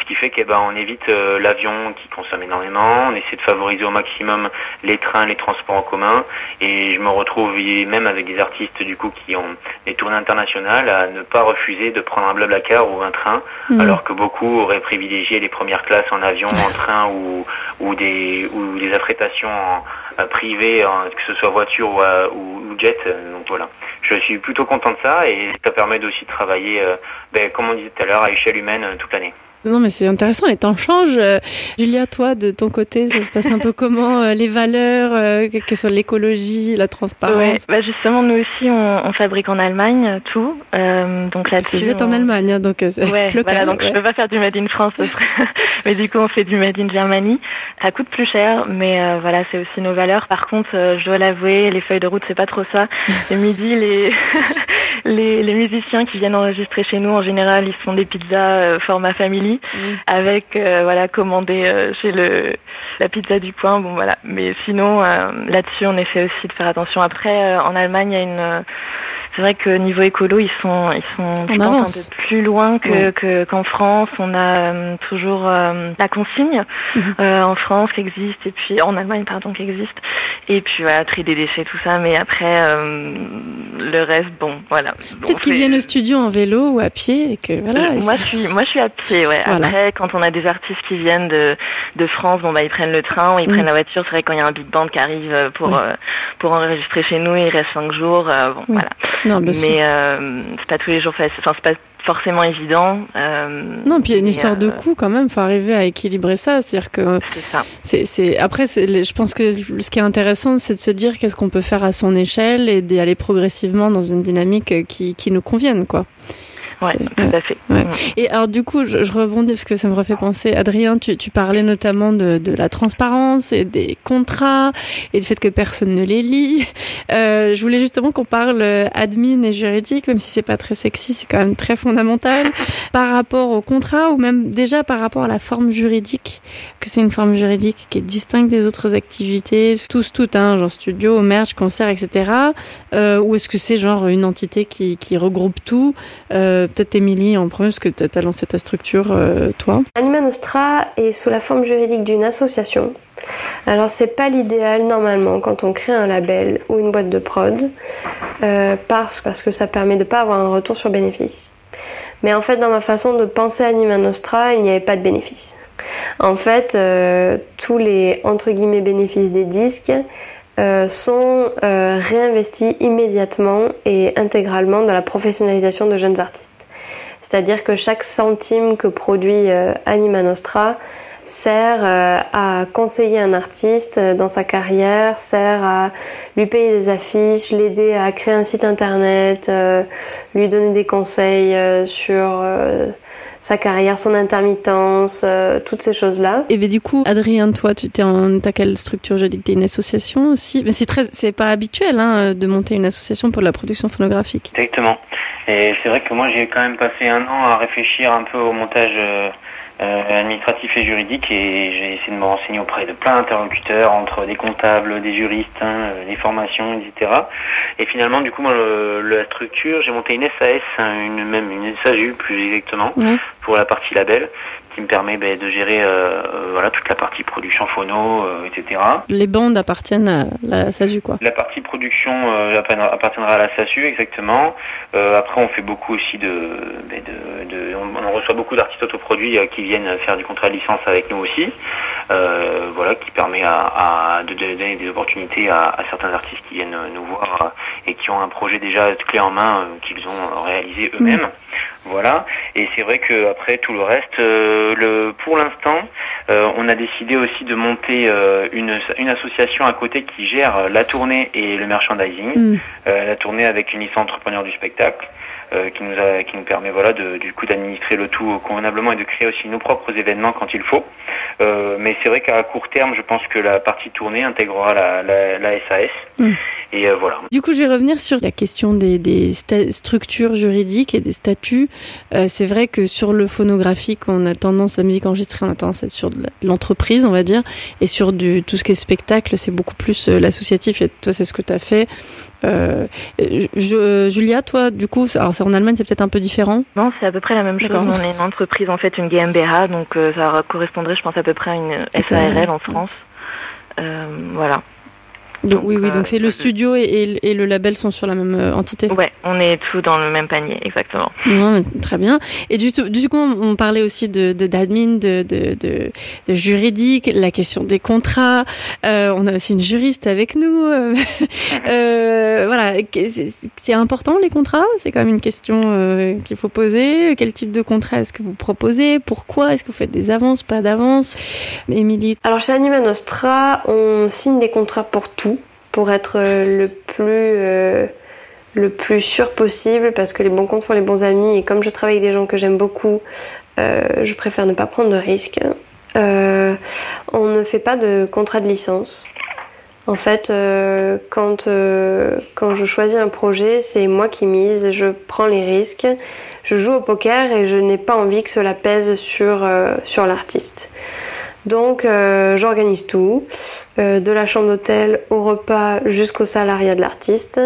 Ce qui fait qu'on ben, on évite euh, l'avion qui consomme énormément, on essaie de favoriser au maximum les trains, les transports en commun, et je me retrouve même avec des artistes du coup qui ont des tournées internationales à ne pas refuser de prendre un blablacar ou un train, mmh. alors que beaucoup auraient privilégié les premières classes en avion, en train ou, ou des ou des affrétations en, privées, que ce soit voiture ou, ou, jet. Donc voilà je suis plutôt content de ça et ça permet aussi travailler, euh, ben, comme on disait tout à l'heure, à échelle humaine euh, toute l'année. Non, mais c'est intéressant, les temps changent. Euh, Julia, toi, de ton côté, ça se passe un peu comment euh, Les valeurs, euh, que ce soit l'écologie, la transparence ouais, bah Justement, nous aussi, on, on fabrique en Allemagne tout. Donc là Vous êtes en Allemagne, hein, donc c'est ouais, local. Voilà, donc ouais. je peux pas faire du Made in France, mais du coup, on fait du Made in Germany. Ça coûte plus cher, mais voilà, c'est aussi nos valeurs. Par contre, je dois l'avouer, les feuilles de route, c'est pas trop ça. Le midi, les... les, les musiciens qui viennent enregistrer chez nous, en général, ils font des pizzas format family avec euh, voilà commandé euh, chez le la pizza du coin. Bon voilà, mais sinon euh, là-dessus on essaie aussi de faire attention. Après en Allemagne il y a une c'est vrai que niveau écolo, ils sont, ils sont je pense, un peu plus loin que qu'en France. On a euh, toujours euh, la consigne mhm. euh, en France qui existe et puis en Allemagne pardon qui existe. Et puis voilà, tri des déchets, tout ça. Mais après le reste, bon, voilà. Peut-être qu'ils viennent au studio en vélo ou à pied et que voilà. moi je suis, moi je suis à pied. Ouais. Après, quand on a des artistes qui viennent de de France, bon bah ils prennent le train ou ils mhm. prennent la voiture. C'est vrai quand il y a un big band qui arrive pour pour enregistrer chez nous, il reste cinq jours. bon voilà. Non, mais euh, c'est pas tous les jours facile. Enfin, c'est pas forcément évident. Euh, non, puis il y a une histoire de euh, coût quand même. Faut arriver à équilibrer ça. C'est-à-dire que c'est c'est après, je pense que ce qui est intéressant, c'est de se dire qu'est-ce qu'on peut faire à son échelle et d'y aller progressivement dans une dynamique qui qui nous convienne, quoi. Ouais, tout à fait. Ouais. Et alors du coup, je, je, rebondis parce que ça me refait penser. Adrien, tu, tu parlais notamment de, de, la transparence et des contrats et du fait que personne ne les lit. Euh, je voulais justement qu'on parle admin et juridique, même si c'est pas très sexy, c'est quand même très fondamental par rapport au contrat ou même déjà par rapport à la forme juridique, que c'est une forme juridique qui est distincte des autres activités, tous toutes, hein, genre studio, merch, concert, etc. Euh, ou est-ce que c'est genre une entité qui, qui regroupe tout euh, peut-être Émilie en premier, parce que tu as lancé ta structure, euh, toi. Anima Nostra est sous la forme juridique d'une association. Alors c'est pas l'idéal normalement quand on crée un label ou une boîte de prod, euh, parce, que ça permet de pas avoir un retour sur bénéfice. Mais en fait, dans ma façon de penser Anima Nostra, il n'y avait pas de bénéfice. En fait, euh, tous les entre guillemets bénéfices des disques sont réinvestis immédiatement et intégralement dans la professionnalisation de jeunes artistes. C'est-à-dire que chaque centime que produit euh, Anima Nostra sert euh, à conseiller un artiste euh, dans sa carrière, sert à lui payer des affiches, l'aider à créer un site internet, lui donner des conseils sur sa carrière, son intermittence, euh, toutes ces choses-là. Et bien, du coup, Adrien, toi, tu t'es en as quelle structure? Je dis que tu une association aussi. Mais c'est très, c'est pas habituel hein, de monter une association pour la production phonographique. Exactement. Et c'est vrai que moi, j'ai quand même passé un an à réfléchir un peu au montage. Euh, euh, administratif et juridique et j'ai essayé de me renseigner auprès de plein d'interlocuteurs entre des comptables, des juristes, hein, des formations, etc. Et finalement, du coup, moi, la structure, j'ai monté une SAS, hein, une, même une SASU plus exactement, pour la partie label, qui me permet ben, de gérer voilà toute la partie production phono, etc. Les bandes appartiennent à la SASU quoi. La partie production appartiendra à la SASU exactement. après on fait beaucoup aussi de, ben, de, de on, reçoit beaucoup d'artistes autoproduits qui viennent faire du contrat de licence avec nous aussi. voilà qui permet à, de, donner des opportunités à, à, certains artistes qui viennent nous voir et qui ont un projet déjà clé en main qu'ils ont réalisé eux-mêmes. Mm. Voilà. Et c'est vrai que après tout le reste, euh, le, pour l'instant, euh, on a décidé aussi de monter euh, une, une, association à côté qui gère la tournée et le merchandising. Mm. la tournée avec une licence entrepreneur du spectacle. Qui nous a, qui nous permet voilà de, du coup d'administrer le tout convenablement et de créer aussi nos propres événements quand il faut. mais c'est vrai qu'à court terme, je pense que la partie tournée intégrera la, la, la SAS. Mm. Et voilà. Du coup, je vais revenir sur la question des, des structures juridiques et des statuts. Euh, c'est vrai que sur le phonographique, on a tendance, la musique enregistrée, on a tendance à être sur l'entreprise, on va dire, et sur du, tout ce qui est spectacle, c'est beaucoup plus euh, l'associatif, et toi, c'est ce que tu as fait. Euh, je, Julia, toi, du coup, alors c'est en Allemagne, c'est peut-être un peu différent. Non, c'est à peu près la même chose. On est une entreprise, en fait, une GmbH, donc ça correspondrait, je pense, à peu près à une SARL en France. voilà oui, oui, donc c'est le studio et, et, le label sont sur la même euh, entité. Ouais, on est tout dans le même panier, exactement. très bien. Et du, du coup, on parlait aussi de d'admin, de, de, de, de, juridique, la question des contrats. Euh, on a aussi une juriste avec nous. Euh, euh voilà, c'est important les contrats? C'est quand même une question euh, qu'il faut poser. Quel type de contrat est-ce que vous proposez? Pourquoi? Est-ce que vous faites des avances, pas d'avances? Émilie? Alors chez Anima Nostra, on signe des contrats pour tout pour être euh, le plus, euh, le plus sûr possible parce que les bons comptes font les bons amis et comme je travaille avec des gens que j'aime beaucoup, euh, je préfère ne pas prendre de risques. on ne fait pas de contrat de licence. En fait, quand, quand je choisis un projet, c'est moi qui mise, je prends les risques, je joue au poker et je n'ai pas envie que cela pèse sur, sur l'artiste. Donc j'organise tout. Euh, de la chambre d'hôtel au repas jusqu'au salariat de l'artiste.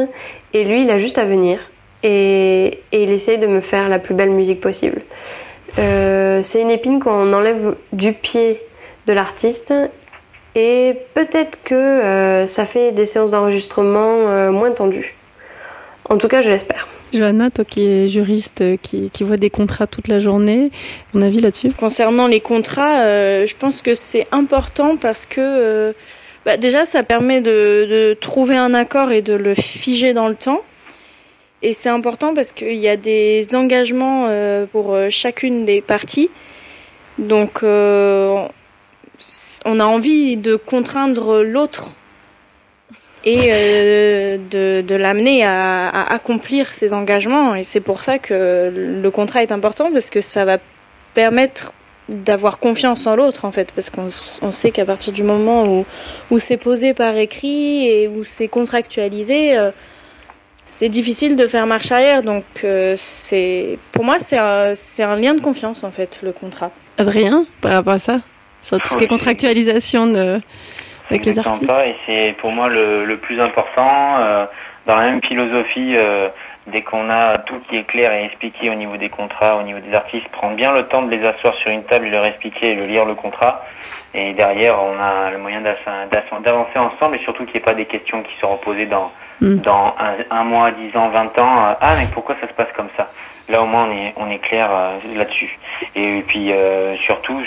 Et lui, il a juste à venir et, il essaye de me faire la plus belle musique possible. Euh, c'est une épine qu'on enlève du pied de l'artiste et peut-être que euh, ça fait des séances d'enregistrement moins tendues. En tout cas, je l'espère. Johanna, toi qui es juriste, qui, qui vois des contrats toute la journée, ton avis là-dessus? Concernant les contrats, je pense que c'est important parce que bah, déjà, ça permet de, trouver un accord et de le figer dans le temps. Et c'est important parce qu'il y a des engagements euh, pour euh, chacune des parties. Donc, euh, on a envie de contraindre l'autre et de, l'amener à, accomplir ses engagements. Et c'est pour ça que le contrat est important parce que ça va permettre d'avoir confiance en l'autre en fait. Parce qu'on sait qu'à partir du moment où, où c'est posé par écrit et où c'est contractualisé euh, c'est difficile de faire marche arrière. Donc euh, c'est pour moi c'est un, un lien de confiance en fait le contrat. Adrien par rapport à ça sur tout ce qui est contractualisation de, avec les artistes et c'est pour moi le, le plus important euh, dans la même philosophie dès qu'on a tout qui est clair et expliqué au niveau des contrats, au niveau des artistes, prendre bien le temps de les asseoir sur une table et leur expliquer et de lire le contrat. Et derrière, on a le moyen d'avancer ensemble et surtout qu'il n'y ait pas des questions qui seront posées dans, mm. dans un, mois, dix ans, vingt ans. Ah, mais pourquoi ça se passe comme ça? Là, au moins, on est, on est clair euh, là-dessus. Et puis, euh, surtout,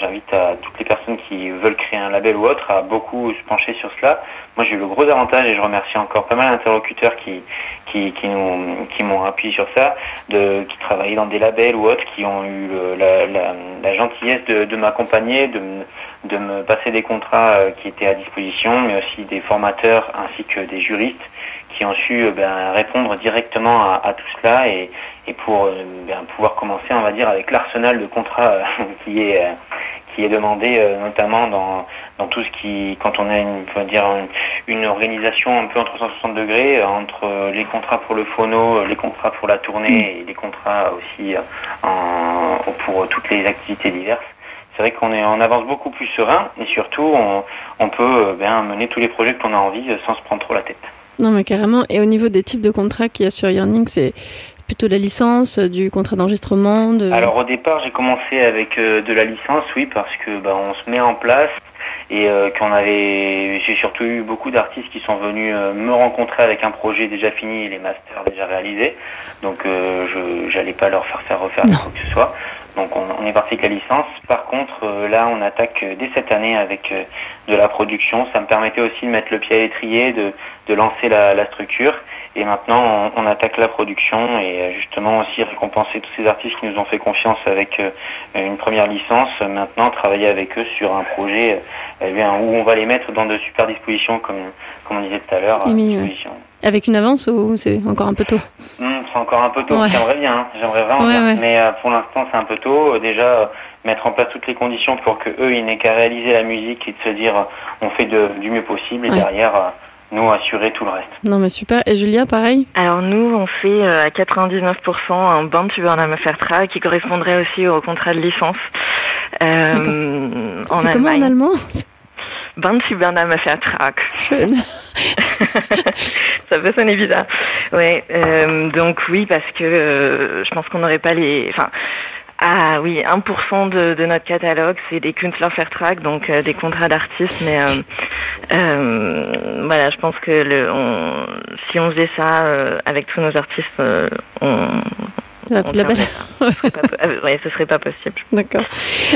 j'invite à toutes les personnes qui veulent créer un label ou autre à beaucoup se pencher sur cela. Moi, j'ai eu le gros avantage, et je remercie encore pas mal d'interlocuteurs qui, qui, qui, qui m'ont appuyé sur ça, de, qui travaillaient dans des labels ou autres, qui ont eu la, gentillesse de, de m'accompagner, de, de me passer des contrats euh, qui étaient à disposition, mais aussi des formateurs ainsi que des juristes qui ont su ben, répondre directement à, à tout cela et, et pour euh, bien, pouvoir commencer, on va dire, avec l'arsenal de contrats euh, qui est euh, qui est demandé notamment dans, dans tout ce qui quand on a une on va dire une, organisation un peu en 360 degrés entre les contrats pour le phono, les contrats pour la tournée mm. et les contrats aussi en, pour toutes les activités diverses. C'est vrai qu'on est on avance beaucoup plus serein et surtout on, on peut bien mener tous les projets qu'on a envie sans se prendre trop la tête. Non mais carrément. Et au niveau des types de contrats qu'il y a sur Yearning, c'est plutôt de la licence, du contrat d'enregistrement de... Alors au départ, j'ai commencé avec de la licence, oui, parce que bah, on se met en place. Et qu'on avait j'ai surtout eu beaucoup d'artistes qui sont venus me rencontrer avec un projet déjà fini et les masters déjà réalisés. Donc je j'allais pas leur faire faire refaire quoi que ce soit donc on, est parti avec la licence. Par contre, euh, là, on attaque euh, dès cette année avec euh, de la production. Ça me permettait aussi de mettre le pied à l'étrier, de, de lancer la, la structure. Et maintenant, on, attaque la production et justement aussi récompenser tous ces artistes qui nous ont fait confiance avec une première licence. Maintenant, travailler avec eux sur un projet eh bien, où on va les mettre dans de super dispositions, comme, comme on disait tout à l'heure. Avec une avance ou c'est encore un peu tôt hmm, C'est encore un peu tôt. J'aimerais bien, hein. j'aimerais vraiment bien. Mais euh, pour l'instant, c'est un peu tôt. Euh, déjà, euh, mettre en place toutes les conditions pour que eux, ils n'aient qu'à réaliser la musique et de se dire, on fait de, du mieux possible et derrière. nous assurer tout le reste. Non mais super. Et Julia, pareil Alors nous, on fait à 99% un band tu veux en faire track qui correspondrait aussi au contrat de licence. Euh, c'est comment en allemand Band Bernard Track. ça peut sonner bizarre. Ouais, euh, donc oui, parce que euh, je pense qu'on n'aurait pas les. Enfin, ah oui, 1% de, de, notre catalogue, c'est des Künstler donc euh, des contrats d'artistes, mais voilà, je pense que le, on, si on faisait ça avec tous nos artistes, on, la, la belle. ouais, ce serait pas possible. D'accord.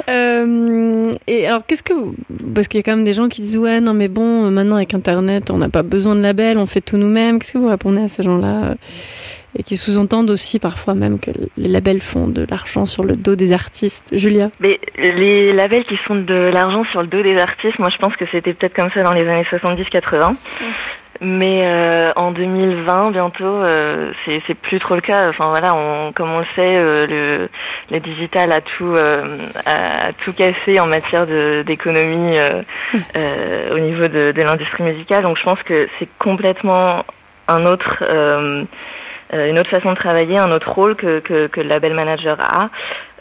Euh, et alors, qu'est-ce que vous... Parce qu'il y a quand même des gens qui disent Ouais, non, mais bon, maintenant avec Internet, on n'a pas besoin de label, on fait tout nous-mêmes. Qu'est-ce que vous répondez à ces gens-là et qui sous-entendent aussi parfois même que les labels font de l'argent sur le dos des artistes. Julia? Mais les labels qui font de l'argent sur le dos des artistes, moi je pense que c'était peut-être comme ça dans les années 70-80. Mais euh, en 2020, bientôt, euh, c'est plus trop le cas. Enfin voilà, on, comme on le sait, euh, le, le digital a tout euh, a, tout cassé en matière d'économie euh, au niveau de, de l'industrie musicale. Donc je pense que c'est complètement un autre euh, une autre façon de travailler, un autre rôle que, que, que le label manager a.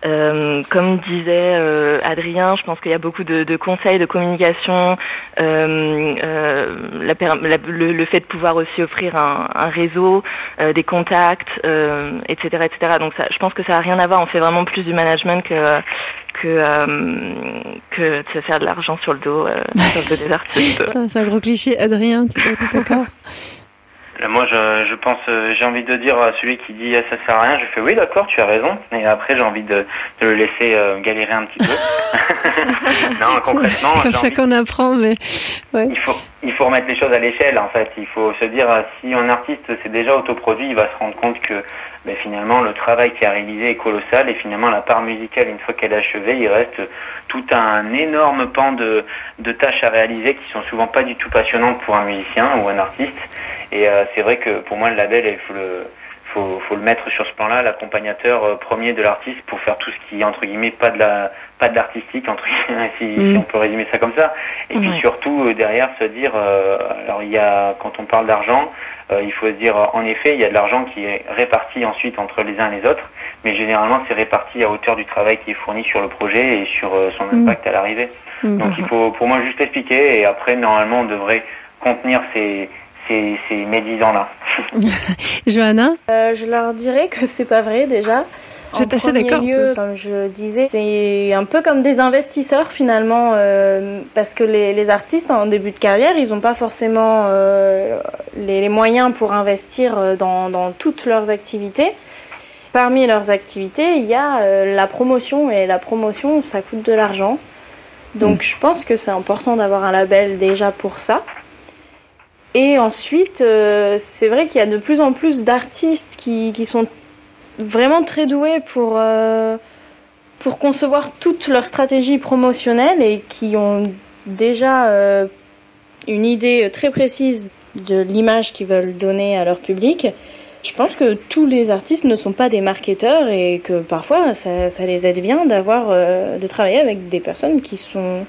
Euh, comme disait euh, Adrien, je pense qu'il y a beaucoup de, de conseils, de communication, euh, euh la, le, le, fait de pouvoir aussi offrir un, un réseau, euh, des contacts, etc., etc. Donc ça, je pense que ça a rien à voir. On fait vraiment plus du management que que que de se faire de l'argent sur le dos, sur le dos des artistes. C'est un gros cliché, Adrien. Tu es d'accord? Moi, je, je pense, euh, j'ai envie de dire à celui qui dit ça sert à rien, je fais oui, d'accord, tu as raison. Et après, j'ai envie de, de, le laisser euh, galérer un petit peu. non, concrètement, c'est comme ça qu'on apprend, mais ouais. il faut il faut remettre les choses à l'échelle. En fait, il faut se dire si un artiste s'est déjà autoproduit, il va se rendre compte que ben, finalement le travail qui a réalisé est colossal et finalement la part musicale, une fois qu'elle est achevée, il reste tout un énorme pan de, de tâches à réaliser qui sont souvent pas du tout passionnantes pour un musicien ou un artiste. Et euh, c'est vrai que pour moi, le label, il faut le, faut, faut le mettre sur ce plan-là, l'accompagnateur euh, premier de l'artiste pour faire tout ce qui est entre guillemets pas de la pas de l'artistique entre guillemets si, mm. on peut résumer ça comme ça. Et puis surtout euh, derrière se dire, alors il y a quand on parle d'argent, il faut se dire en effet il y a de l'argent qui est réparti ensuite entre les uns et les autres, mais généralement c'est réparti à hauteur du travail qui est fourni sur le projet et sur son mm. impact à l'arrivée. Mm. Donc il faut pour moi juste expliquer et après normalement on devrait contenir ces ces, ces médisants-là. Johanna euh, Je leur dirais que c'est pas vrai déjà. C'est assez d'accord. Comme je disais, c'est un peu comme des investisseurs finalement, euh, parce que les, les, artistes en début de carrière, ils n'ont pas forcément euh, les, les, moyens pour investir dans, dans, toutes leurs activités. Parmi leurs activités, il y a euh, la promotion, et la promotion, ça coûte de l'argent. Donc mm. je pense que c'est important d'avoir un label déjà pour ça. Et ensuite, euh, c'est vrai qu'il y a de plus en plus d'artistes qui, sont vraiment très doués pour, euh, pour concevoir toute leur stratégie promotionnelle et qui ont déjà euh, une idée très précise de l'image qu'ils veulent donner à leur public. Je pense que tous les artistes ne sont pas des marketeurs et que parfois ça, ça les aide bien d'avoir de travailler avec des personnes qui sont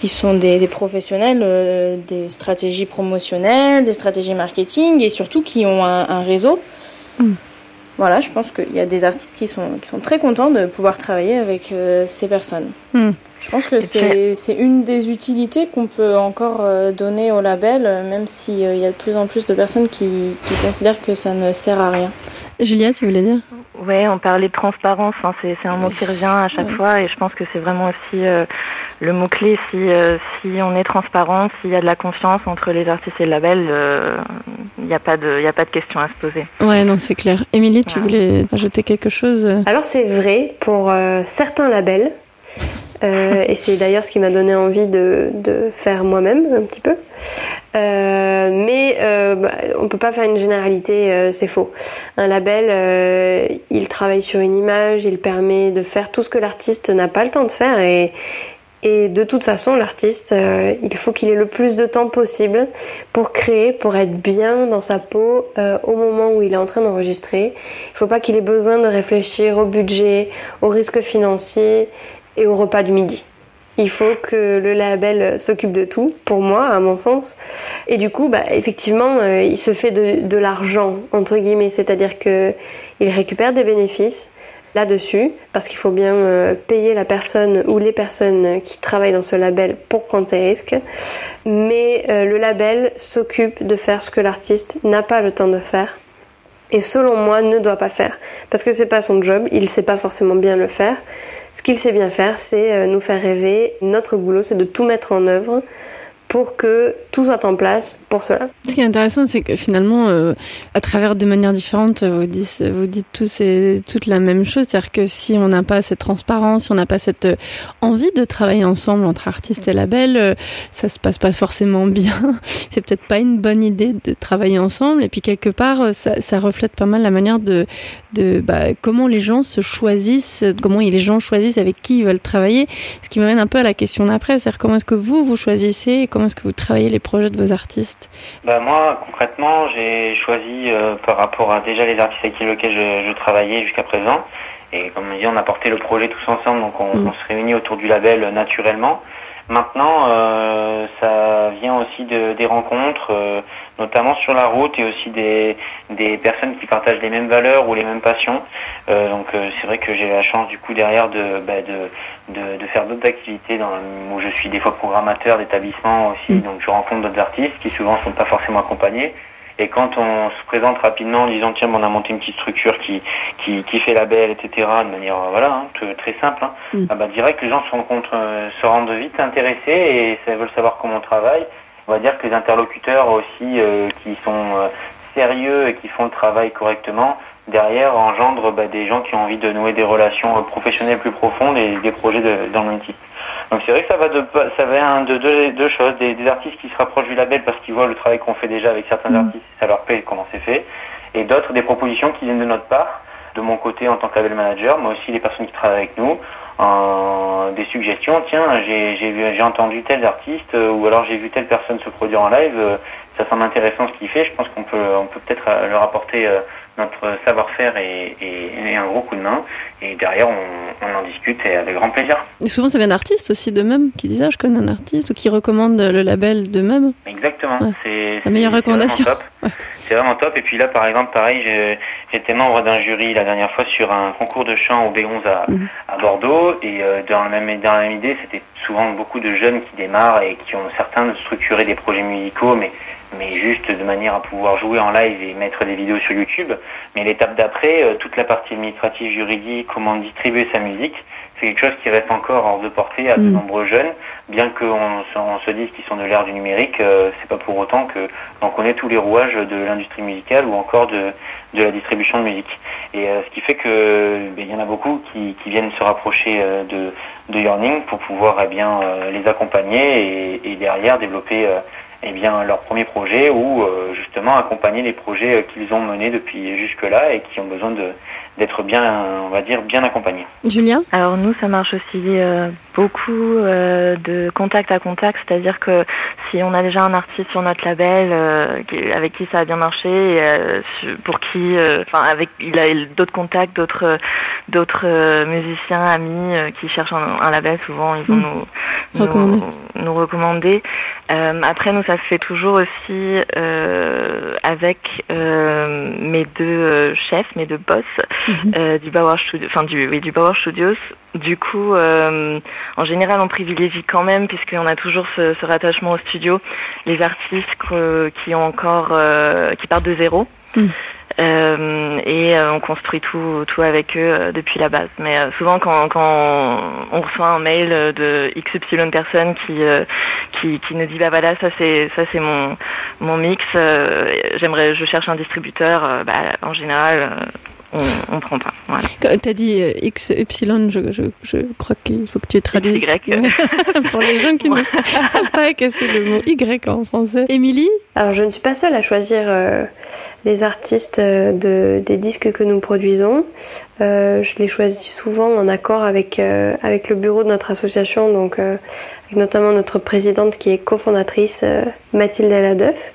qui sont des, des professionnels euh, des stratégies promotionnelles, des stratégies marketing et surtout qui ont un, un réseau. Mm. Voilà, je pense qu'il y a des artistes qui sont, qui sont très contents de pouvoir travailler avec euh, ces personnes. Mm. Je pense que c'est une des utilités qu'on peut encore euh, donner au label, même s'il y a de plus en plus de personnes qui, qui considèrent que ça ne sert à rien. Julia, tu voulais dire? Ouais, on parlait de transparence, hein, c'est un mot qui revient à chaque fois et je pense que c'est vraiment aussi euh, le mot-clé. Si, euh, si on est transparent, s'il y a de la confiance entre les artistes et le label, il euh, n'y a, pas de, a pas de question à se poser. Ouais, non, c'est clair. Émilie, tu voulais ajouter quelque chose Alors c'est vrai pour certains labels. et c'est d'ailleurs ce qui m'a donné envie de, de faire moi-même un petit peu. Euh, mais euh, bah, on peut pas faire une généralité, euh, c'est faux. Un label, il travaille sur une image, il permet de faire tout ce que l'artiste n'a pas le temps de faire et, et de toute façon, l'artiste, il faut qu'il ait le plus de temps possible pour créer, pour être bien dans sa peau au moment où il est en train d'enregistrer. Il ne faut pas qu'il ait besoin de réfléchir au budget, au risque financier et au repas du midi. Il faut que le label s'occupe de tout, pour moi, à mon sens. Et du coup, bah, effectivement, euh, il se fait de, l'argent, entre guillemets, c'est-à-dire qu'il récupère des bénéfices là-dessus, parce qu'il faut bien euh, payer la personne ou les personnes qui travaillent dans ce label pour prendre ces risques. Mais euh, le label s'occupe de faire ce que l'artiste n'a pas le temps de faire et selon moi ne doit pas faire parce que c'est pas son job, il sait pas forcément bien le faire. Ce qu'il sait bien faire, c'est euh, nous faire rêver. Notre boulot, c'est de tout mettre en œuvre pour que tout soit en place Ce qui est intéressant, c'est que finalement, euh, à travers des manières différentes, vous dites, vous tous et toutes la même chose. C'est-à-dire que si on n'a pas cette transparence, si on n'a pas cette euh, envie de travailler ensemble entre artistes et labels, euh, ça se passe pas forcément bien. c'est peut-être pas une bonne idée de travailler ensemble. Et puis quelque part, ça, ça reflète pas mal la manière de, de bah, comment les gens se choisissent, comment les gens choisissent avec qui ils veulent travailler. Ce qui m'amène un peu à la question d'après, c'est-à-dire comment est-ce que vous vous choisissez, comment est-ce que vous travaillez les projets de vos artistes? Bah moi, concrètement, j'ai choisi euh, par rapport à déjà les artistes avec lesquels je, je travaillais jusqu'à présent. Et comme on dit, on a porté le projet tous ensemble, donc on, mm. se réunit autour du label euh, naturellement. Maintenant, euh, aussi de, des rencontres, euh, notamment sur la route, et aussi des, des personnes qui partagent les mêmes valeurs ou les mêmes passions. Euh, donc c'est vrai que j'ai la chance du coup derrière de, bah, de, de, de, faire d'autres activités dans, où je suis des fois programmateur d'établissements aussi, mm. donc je rencontre d'autres artistes qui souvent sont pas forcément accompagnés. Et quand on se présente rapidement en disant tiens on a monté une petite structure qui qui, qui fait label etc de manière voilà hein, très simple hein, mm. ah bah direct les gens se rendent euh, se rendent vite intéressés et ça, veulent savoir comment on travaille. On va dire que les interlocuteurs aussi euh, qui sont euh, sérieux et qui font le travail correctement derrière engendrent bah, des gens qui ont envie de nouer des relations professionnelles plus profondes et des projets de, dans le même type. Donc c'est vrai que ça va de ça va de deux, choses, des, des, artistes qui se rapprochent du label parce qu'ils voient le travail qu'on fait déjà avec certains mm. artistes, ça leur plaît comment c'est fait, et d'autres des propositions qui viennent de notre part, de mon côté en tant que label manager, mais aussi les personnes qui travaillent avec nous, euh, des suggestions. Tiens, j'ai entendu tel artiste euh, ou alors j'ai vu telle personne se produire en live. Euh, ça semble intéressant ce qu'il fait. Je pense qu'on peut on peut peut-être leur apporter notre savoir-faire et, un gros coup de main. Et derrière, on, on en discute et avec grand plaisir. Et souvent, ça vient d'artistes aussi d'eux-mêmes qui disent ah, je connais un artiste ou qui recommandent le label d'eux-mêmes. Exactement. C'est la meilleure recommandation. C'est vraiment top. Et puis là, par exemple, pareil, j'étais membre d'un jury la dernière fois sur un concours de chant au B11 à, mhm. à Bordeaux. Et euh, dans, la même, dans la même idée, c'était souvent beaucoup de jeunes qui démarrent et qui ont certains structuré des projets musicaux, mais mais juste de manière à pouvoir jouer en live et mettre des vidéos sur YouTube. Mais l'étape d'après, euh, toute la partie administrative, juridique, comment distribuer sa musique, c'est quelque chose qui reste encore hors de portée à de mm. nombreux jeunes, bien qu'on on se dise qu'ils sont de l'ère du numérique, euh, c'est pas pour autant que on connaît tous les rouages de l'industrie musicale ou encore de, de la distribution de musique. Et euh, ce qui fait que ben, il y en a beaucoup qui, qui viennent se rapprocher de, de Yearning pour pouvoir eh bien les accompagner et, et derrière développer eh bien, leur premier projet ou euh, justement accompagner les projets euh, qu'ils ont menés depuis jusque-là et qui ont besoin de d'être bien, on va dire, bien accompagnés. Julien Alors nous, ça marche aussi euh, beaucoup de contact à contact, c'est-à-dire que si on a déjà un artiste sur notre label avec qui ça a bien marché, pour qui, enfin avec, il a d'autres contacts, d'autres d'autres musiciens, amis qui cherchent un, label, souvent ils vont mm. nous, nous, nous recommander. Euh, après, nous, ça se fait toujours aussi euh, avec euh, mes deux euh, chefs, mes deux boss mhm. euh, du Bauer Studio, enfin du oui du Bauer Studios. Du coup, en général, on privilégie quand même, puisqu'on a toujours ce, ce, rattachement au studio, les artistes qui ont encore qui partent de zéro. Mhm. Euh, et euh, on construit tout, tout avec eux euh, depuis la base. Mais souvent, quand, quand on reçoit un mail de XY personne qui, qui, qui nous dit bah voilà, ça c'est ça c'est mon mon mix. J'aimerais, je cherche un distributeur. Bah, en général, on, on prend pas. Voilà. Tu as dit X, Y, je, je, je crois qu'il faut que tu traduises. Y. Pour les gens qui ne savent pas que c'est le mot Y en français. Émilie Alors, je ne suis pas seule à choisir euh, les artistes euh, de, des disques que nous produisons. Euh, je les choisis souvent en accord avec, euh, avec le bureau de notre association, donc avec notamment notre présidente qui est cofondatrice, Mathilde Eladeuf.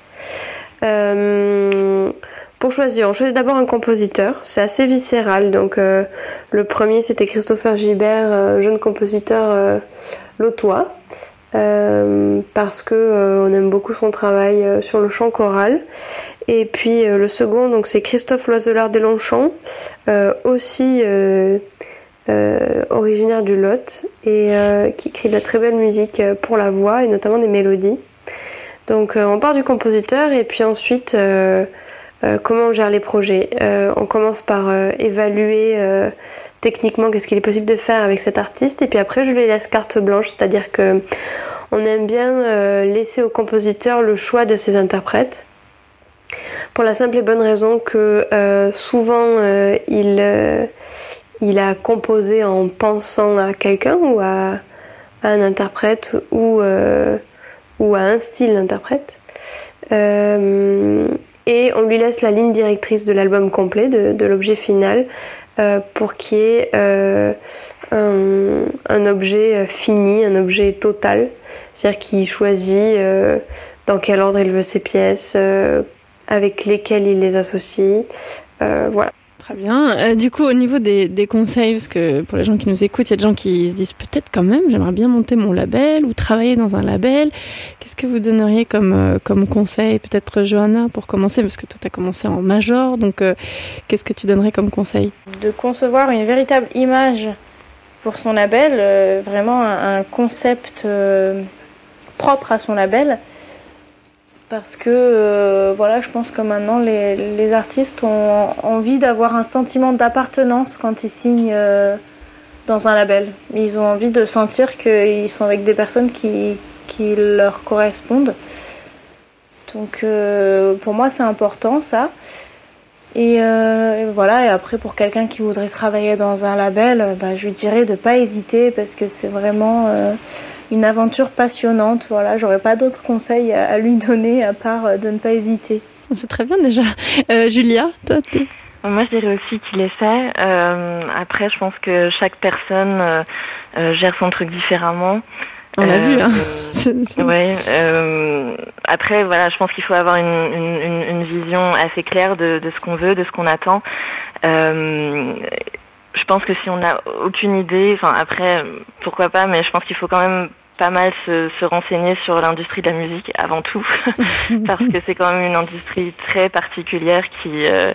Choisir, on choisit d'abord un compositeur, c'est assez viscéral. Donc euh, le premier c'était Christopher Gilbert, euh, jeune compositeur euh, lotois, parce que on aime beaucoup son travail sur le chant choral. Et puis le second donc c'est Christophe Loiselard des Longchamps, aussi originaire du Lot et qui écrit de la très belle musique pour la voix et notamment des mélodies. Donc on part du compositeur et puis ensuite comment on gère les projets. Euh, on commence par euh, évaluer techniquement qu'est-ce qu'il est possible de faire avec cet artiste et puis après je lui laisse carte blanche, c'est-à-dire que on aime bien laisser au compositeur le choix de ses interprètes pour la simple et bonne raison que souvent il, a composé en pensant à quelqu'un ou à, un interprète ou à un style d'interprète et on lui laisse la ligne directrice de l'album complet, de, l'objet final, euh, pour qu'il y ait euh, un, objet euh, fini, un objet total. C'est-à-dire qu'il choisit dans quel ordre il veut ses pièces, avec lesquelles il les associe. voilà. Très bien. Euh, du coup, au niveau des, conseils, parce que pour les gens qui nous écoutent, il y a des gens qui se disent peut-être quand même, j'aimerais bien monter mon label ou travailler dans un label. Qu'est-ce que vous donneriez comme, euh, comme conseil? Peut-être Johanna pour commencer, parce que toi, tu as commencé en major. Donc, euh, qu'est-ce que tu donnerais comme conseil? De concevoir une véritable image pour son label, vraiment un concept propre à son label parce que euh, voilà, je pense que maintenant les, artistes ont envie d'avoir un sentiment d'appartenance quand ils signent euh, dans un label. Ils ont envie de sentir qu'ils sont avec des personnes qui, qui leur correspondent. Donc euh, pour moi c'est important ça. Et voilà, et après pour quelqu'un qui voudrait travailler dans un label, bah, je lui dirais de ne pas hésiter parce que c'est vraiment une aventure passionnante. Voilà, j'aurais pas d'autres conseils à, lui donner à part euh, de ne pas hésiter. C'est très bien déjà. Euh, Julia, toi, moi, je dirais aussi qu'il essaie. Euh, après, je pense que chaque personne euh, gère son truc différemment. On l'a vu, hein. ouais. après, voilà, je pense qu'il faut avoir une, une, une, vision assez claire de, de ce qu'on veut, de ce qu'on attend. Je pense que si on n'a aucune idée, enfin après, pourquoi pas, mais je pense qu'il faut quand même pas mal se, se renseigner sur l'industrie de la musique avant tout, parce que c'est quand même une industrie très particulière qui, euh,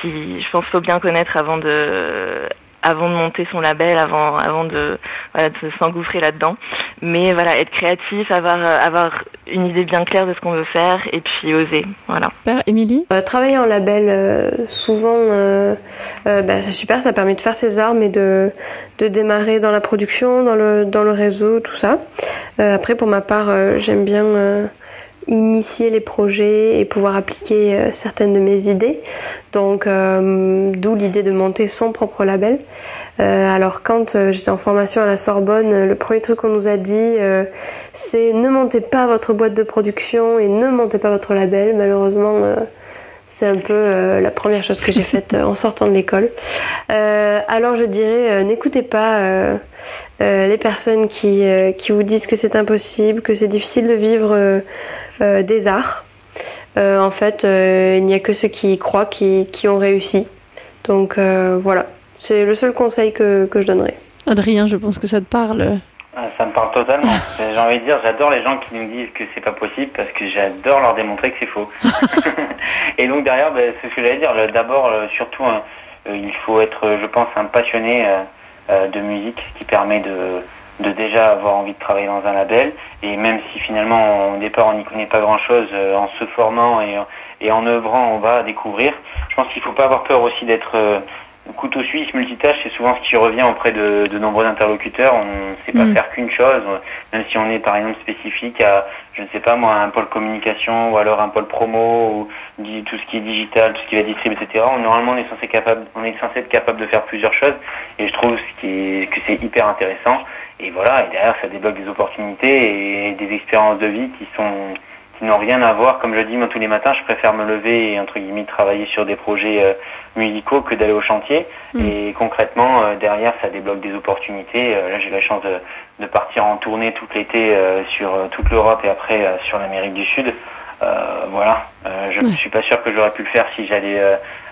qui, je pense, faut bien connaître avant de, avant de monter son label, avant, avant de, voilà, de s'engouffrer là-dedans. Mais voilà, être créatif, avoir, avoir une idée bien claire de ce qu'on veut faire et puis oser. Voilà. Super, Émilie euh, Travailler en label, euh, souvent, euh, bah, c'est super, ça permet de faire ses armes et de, de démarrer dans la production, dans le, dans le réseau, tout ça. après, pour ma part, j'aime bien initier les projets et pouvoir appliquer euh, certaines de mes idées. Donc, euh, d'où l'idée de monter son propre label. Euh, alors, quand j'étais en formation à la Sorbonne, le premier truc qu'on nous a dit, c'est ne montez pas votre boîte de production et ne montez pas votre label. Malheureusement, c'est un peu la première chose que j'ai faite en sortant de l'école. alors, je dirais, n'écoutez pas. Les personnes qui, qui vous disent que c'est impossible, que c'est difficile de vivre euh, des arts. Euh, en fait, euh, il n'y a que ceux qui y croient qui, qui ont réussi. Donc voilà, c'est le seul conseil que, que je donnerais. Adrien, je pense que ça te parle. Ah, ça me parle totalement. J'ai envie de dire, j'adore les gens qui nous disent que c'est pas possible parce que j'adore leur démontrer que c'est faux. et donc derrière, ben, c'est ce que j'allais dire. D'abord, surtout, il faut être, je pense, un passionné de musique qui permet de, de déjà avoir envie de travailler dans un label. Et même si finalement au départ on n'y connaît pas grand chose, euh, en se formant et, et en œuvrant, on va découvrir. je pense qu'il faut pas avoir peur aussi d'être couteau suisse, multitâche, c'est souvent ce qui revient auprès de, de nombreux interlocuteurs. On ne sait pas mm. faire qu'une chose, même si on est par exemple spécifique à, je ne sais pas moi, un pôle communication ou alors un pôle promo ou tout ce qui est digital, tout ce qui va distribuer, etc. On, normalement, on est censé capable, on est censé être capable de faire plusieurs choses. Et je trouve ce qui est, que c'est hyper intéressant. Et voilà, et derrière, ça débloque des opportunités et des expériences de vie qui sont qui n'ont rien à voir. Comme je dis, moi, tous les matins, je préfère me lever et, entre guillemets, travailler sur des projets euh, musicaux que d'aller au chantier. Mm. Et concrètement, euh, derrière, ça débloque des opportunités. Euh, là, j'ai la chance de, de, partir en tournée tout l'été sur toute l'Europe et après sur l'Amérique du Sud. Voilà, je ne suis pas sûr que j'aurais pu le faire si j'allais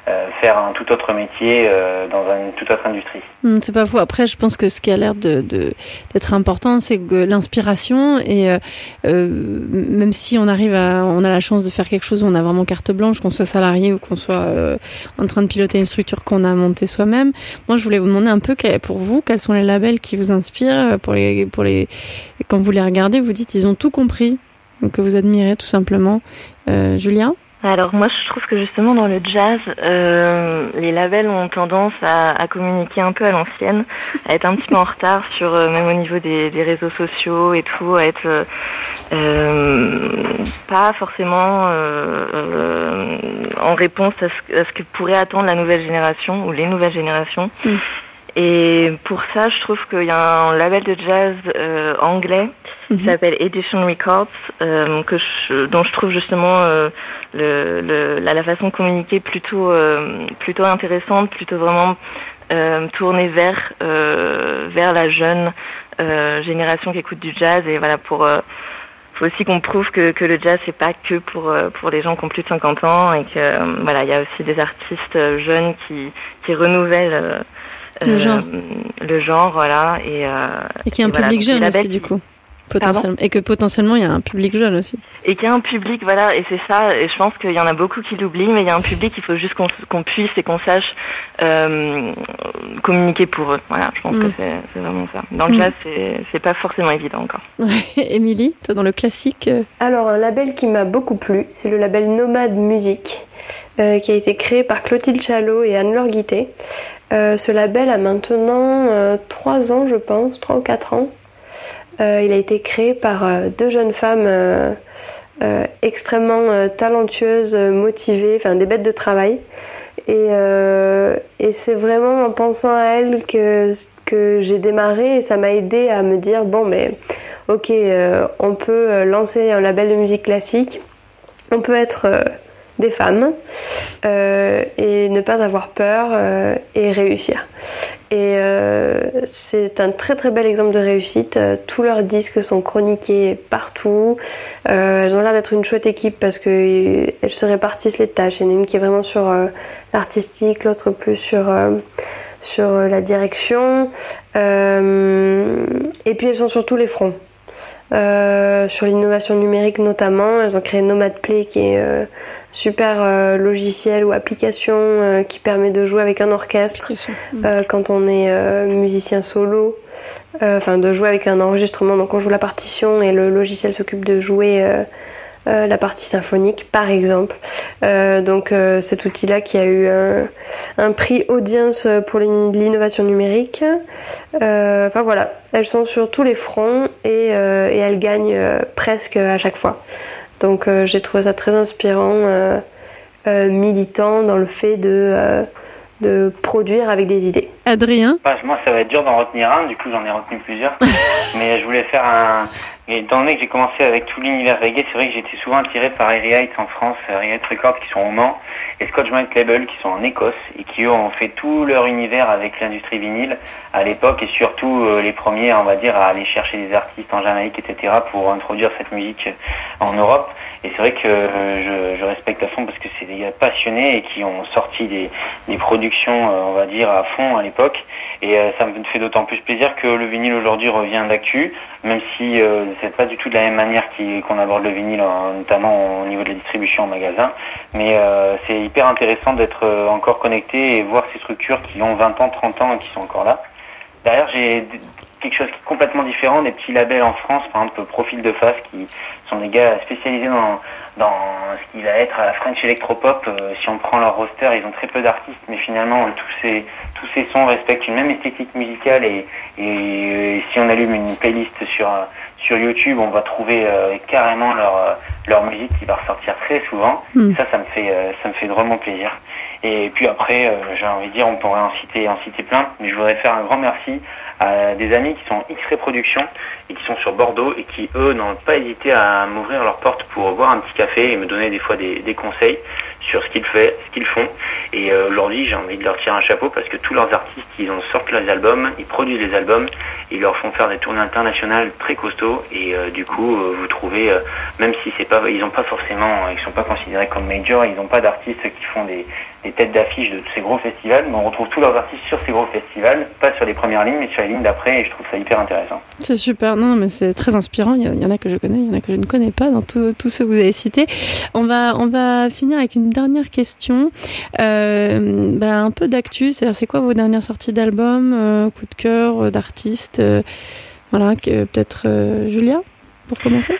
euh, faire un tout autre métier euh, dans une toute autre industrie. Hmm, c'est pas faux. Après, je pense que ce qui a l'air de, d'être important, c'est que l'inspiration et euh, même si on arrive à, on a la chance de faire quelque chose où on a vraiment carte blanche, qu'on soit salarié ou qu'on soit en train de piloter une structure qu'on a montée soi-même. Moi, je voulais vous demander un peu pour vous, quels sont les labels qui vous inspirent pour les, pour les, quand vous les regardez, vous dites ils ont tout compris, que vous admirez tout simplement. Julien alors moi je trouve que justement dans le jazz, euh, les labels ont tendance à, à, communiquer un peu à l'ancienne, à être un petit peu en retard sur euh, même au niveau des, des, réseaux sociaux et tout, à être euh, pas forcément euh, en réponse à ce, à ce, que pourrait attendre la nouvelle génération ou les nouvelles générations. Mm. Et pour ça, je trouve qu'il y a un label de jazz anglais qui mhm. s'appelle Edition Records, euh, que je, dont je trouve justement euh, le, le, la, la, façon de communiquer plutôt euh, plutôt intéressante, plutôt vraiment euh, tournée vers vers la jeune génération qui écoute du jazz et voilà pour faut aussi qu'on prouve que, que le jazz c'est pas que pour pour les gens qui ont plus de 50 ans et que voilà il y a aussi des artistes jeunes qui qui renouvellent le genre. le genre voilà et, et qui a un public jeune aussi du coup et que potentiellement il y a un public jeune aussi. Et qu'il y a un public, voilà, et c'est ça, et je pense qu'il y en a beaucoup qui l'oublient, mais il y a un public, il faut juste qu'on puisse et qu'on sache euh, communiquer pour eux. Voilà, je pense que mm. c'est vraiment ça. Dans le mm. jazz, c'est pas forcément évident encore. Émilie, toi dans le classique euh Alors, un label qui m'a beaucoup plu, c'est le label Nomade Musique, euh, qui a été créé par Clotilde Chalot et Anne-Laure Guité. ce label a maintenant 3 ans, je pense, 3 ou 4 ans. Euh, il a été créé par euh, deux jeunes femmes euh, extrêmement talentueuses, motivées, enfin des bêtes de travail. Et, c'est vraiment en pensant à elles que, que j'ai démarré et ça m'a aidé à me dire bon mais ok on peut lancer un label de musique classique, on peut être des femmes et ne pas avoir peur et réussir. Et euh, c'est un très très bel exemple de réussite. Euh, tous leurs disques sont chroniqués partout. Euh, elles ont l'air d'être une chouette équipe parce qu'elles se répartissent les tâches. Il y en a une qui est vraiment sur l'artistique, l'autre plus sur, sur la direction. et puis elles sont sur tous les fronts. sur l'innovation numérique notamment, elles ont créé Nomad Play qui est super euh, logiciel ou application euh, qui permet de jouer avec un orchestre euh, quand on est musicien solo. Enfin, de jouer avec un enregistrement. Donc, on joue la partition et le logiciel s'occupe de jouer la partie symphonique, par exemple. donc, cet outil-là qui a eu un, prix audience pour l'innovation numérique. Enfin, voilà, elles sont sur tous les fronts et, et elles gagnent presque à chaque fois. Donc euh, j'ai trouvé ça très inspirant, euh, euh, militant dans le fait de, de produire avec des idées. Adrien Moi ça va être dur d'en retenir un, du coup j'en ai retenu plusieurs. Mais je voulais faire un... Et étant donné que j'ai commencé avec tout l'univers reggae, c'est vrai que j'étais souvent attiré par Harry en France, Harry Records qui sont au Mans, et Scotch Mike Label qui sont en Écosse, et qui eux ont fait tout leur univers avec l'industrie vinyle à l'époque, et surtout les premiers, on va dire, à aller chercher des artistes en Jamaïque, etc., pour introduire cette musique en Europe. Et c'est vrai que euh, je, respecte à fond parce que c'est des gars passionnés et qui ont sorti des, productions, euh, on va dire, à fond à l'époque. Et euh, ça me fait d'autant plus plaisir que le vinyle aujourd'hui revient d'actu, même si c'est pas du tout de la même manière qu'on aborde le vinyle, notamment au niveau de la distribution en magasin. Mais c'est hyper intéressant d'être encore connecté et voir ces structures qui ont 20 ans, 30 ans et qui sont encore là. J'ai quelque chose qui est complètement différent des petits labels en France, par exemple Profil de Face, qui sont des gars spécialisés dans, dans ce qui va être la French Electropop. Euh, si on prend leur roster, ils ont très peu d'artistes, mais finalement tous ces tous ces sons respectent une même esthétique musicale et, et, si on allume une playlist sur sur YouTube, on va trouver carrément leur leur musique qui va ressortir très souvent. Hmm. Ça, ça me fait ça me fait vraiment plaisir. Et puis après, euh, j'ai envie de dire, on pourrait en citer, plein, mais je voudrais faire un grand merci à des amis qui sont X-Ray et qui sont sur Bordeaux et qui, eux, n'ont pas hésité à m'ouvrir leurs portes pour boire un petit café et me donner des fois des conseils sur ce qu'ils font. Et euh, aujourd'hui, j'ai envie de leur tirer un chapeau parce que tous leurs artistes, ils en sortent leurs albums, ils produisent des albums, ils leur font faire des tournées internationales très costauds. Et euh, du coup, euh, vous trouvez, même si c'est pas, ils n'ont pas forcément, ils sont pas considérés comme major, ils n'ont pas d'artistes qui font des, des têtes d'affiche de tous ces gros festivals, mais on retrouve tous leurs artistes sur ces gros festivals, pas sur les premières lignes, mais sur les lignes d'après, et je trouve ça hyper intéressant. C'est super, non, mais c'est très inspirant. Il y, en a que je connais, il y en a que je ne connais pas dans tous ceux que vous avez cités. On va, on va finir avec une dernière question, euh, bah, un peu d'actu. C'est-à-dire, c'est quoi vos dernières sorties d'albums, euh, coup de cœur, euh, d'artistes Voilà, peut-être Julia, pour commencer?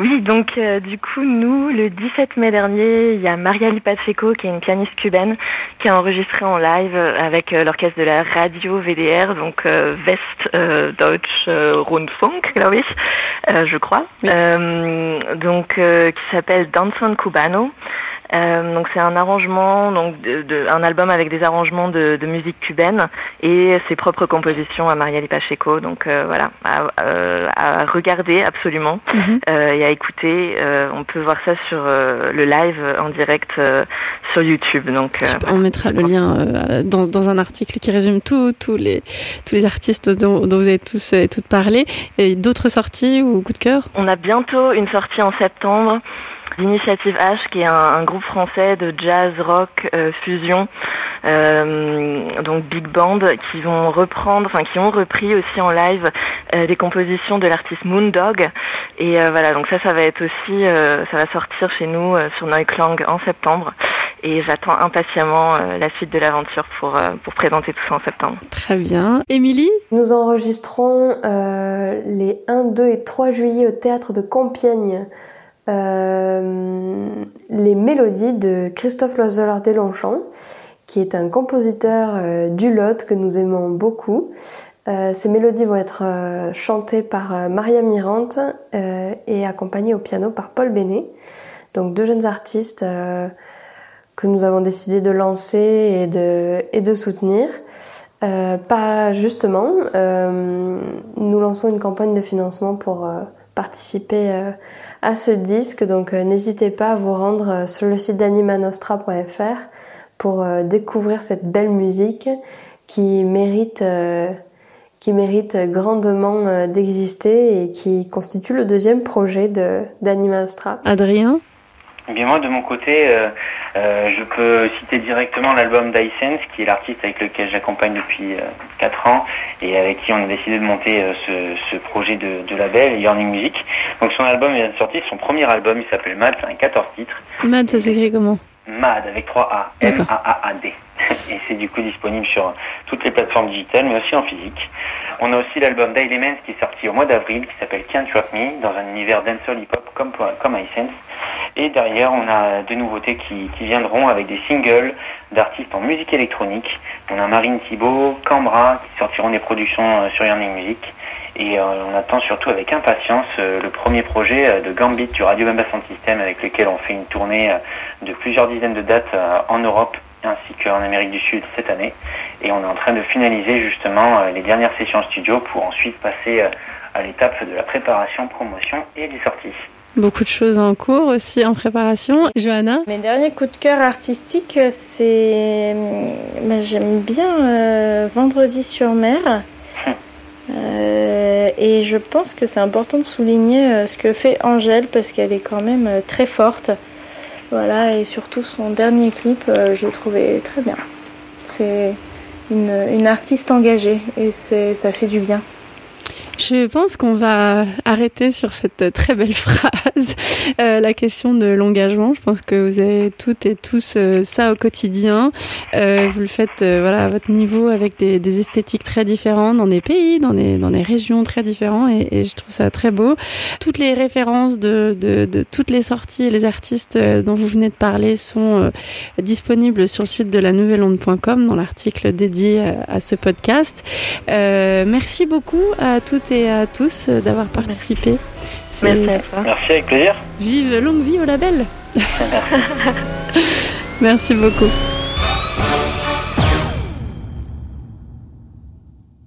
Oui, donc euh, du coup, nous, le 17 mai dernier, il y a Maria Pacheco, qui est une pianiste cubaine, qui a enregistré en live avec euh, l'orchestre de la radio VDR, donc euh, West Deutsch Rundfunk, glaube ich, je crois, donc qui s'appelle Danzon Cubano. Euh, donc c'est un arrangement, donc de, de, un album avec des arrangements de, de, musique cubaine et ses propres compositions à Maria Pacheco. Donc euh, voilà, à, euh, à, regarder absolument euh, et à écouter. on peut voir ça sur le live en direct sur YouTube. Donc on mettra le lien dans, dans, un article qui résume tous les tous les artistes dont, dont vous avez tous et toutes parlé. Et d'autres sorties ou coup de cœur? On a bientôt une sortie en septembre. L'Initiative H, qui est un, groupe français de jazz, rock, euh, fusion, euh, donc big band, qui vont reprendre, enfin qui ont repris aussi en live euh, des compositions de l'artiste Moondog. Et voilà, donc ça, ça va être aussi, ça va sortir chez nous sur Neuklang en septembre. Et j'attends impatiemment la suite de l'aventure pour, pour présenter tout ça en septembre. Très bien. Émilie? Nous enregistrons les 1, 2 et 3 juillet au théâtre de Compiègne euh, les mélodies de Christophe Loiselard Deslongchamps, qui est un compositeur euh, du Lot que nous aimons beaucoup. Euh, ces mélodies vont être chantées par Maria Mirante et accompagnées au piano par Paul Bénet. Donc deux jeunes artistes que nous avons décidé de lancer et de, et de soutenir. pas justement, nous lançons une campagne de financement pour participer à ce disque. Donc euh, n'hésitez pas à vous rendre euh, sur le site d'animanostra.fr pour euh, découvrir cette belle musique qui mérite qui mérite grandement d'exister et qui constitue le deuxième projet de Nostra. Adrien? Eh bien moi de mon côté, euh, euh, je peux citer directement l'album d'Isense, qui est l'artiste avec lequel j'accompagne depuis euh, 4 ans et avec qui on a décidé de monter euh, ce, ce, projet de, de, label, Yearning Music. Donc son album vient de sortir, son premier album, il s'appelle Mad, c'est un 14 titres. Mad, ça s'écrit comment? Mad avec 3 A, M-A-A-A-D. Et c'est du coup disponible sur toutes les plateformes digitales, mais aussi en physique. On a aussi l'album d'Elements qui est sorti au mois d'avril, qui s'appelle Can't Trap Me, dans un univers dancehall hip-hop comme, comme iSense. Et derrière, on a des nouveautés qui, viendront avec des singles d'artistes en musique électronique. On a Marine Thibault, Cambra, qui sortiront des productions euh, sur Yearning Music. Et euh, on attend surtout avec impatience euh, le premier projet de Gambit du Radio Bamba System avec lequel on fait une tournée de plusieurs dizaines de dates en Europe ainsi qu'en Amérique du Sud cette année. Et on est en train de finaliser justement les dernières sessions studio pour ensuite passer à l'étape de la préparation, promotion et des sorties. Beaucoup de choses en cours aussi en préparation. Johanna? Mes derniers coups de cœur artistiques, c'est. Bah, j'aime bien euh, Vendredi sur mer. Euh, et je pense que c'est important de souligner euh, ce que fait Angèle parce qu'elle est quand même très forte. Voilà, et surtout son dernier clip, je l'ai trouvé très bien. C'est une, une artiste engagée et ça fait du bien. Je pense qu'on va arrêter sur cette très belle phrase, euh, la question de l'engagement. Je pense que vous avez toutes et tous euh, ça au quotidien. Euh, vous le faites euh, voilà, à votre niveau avec des, des, esthétiques très différentes dans des pays, dans des, dans des régions très différentes et, et je trouve ça très beau. Toutes les références de, de, de, toutes les sorties et les artistes dont vous venez de parler sont disponibles sur le site de la nouvelle onde.com dans l'article dédié à, à, ce podcast. merci beaucoup à toutes et à tous d'avoir participé. Merci à toi. Merci, avec plaisir. Vive longue vie au label. Merci beaucoup.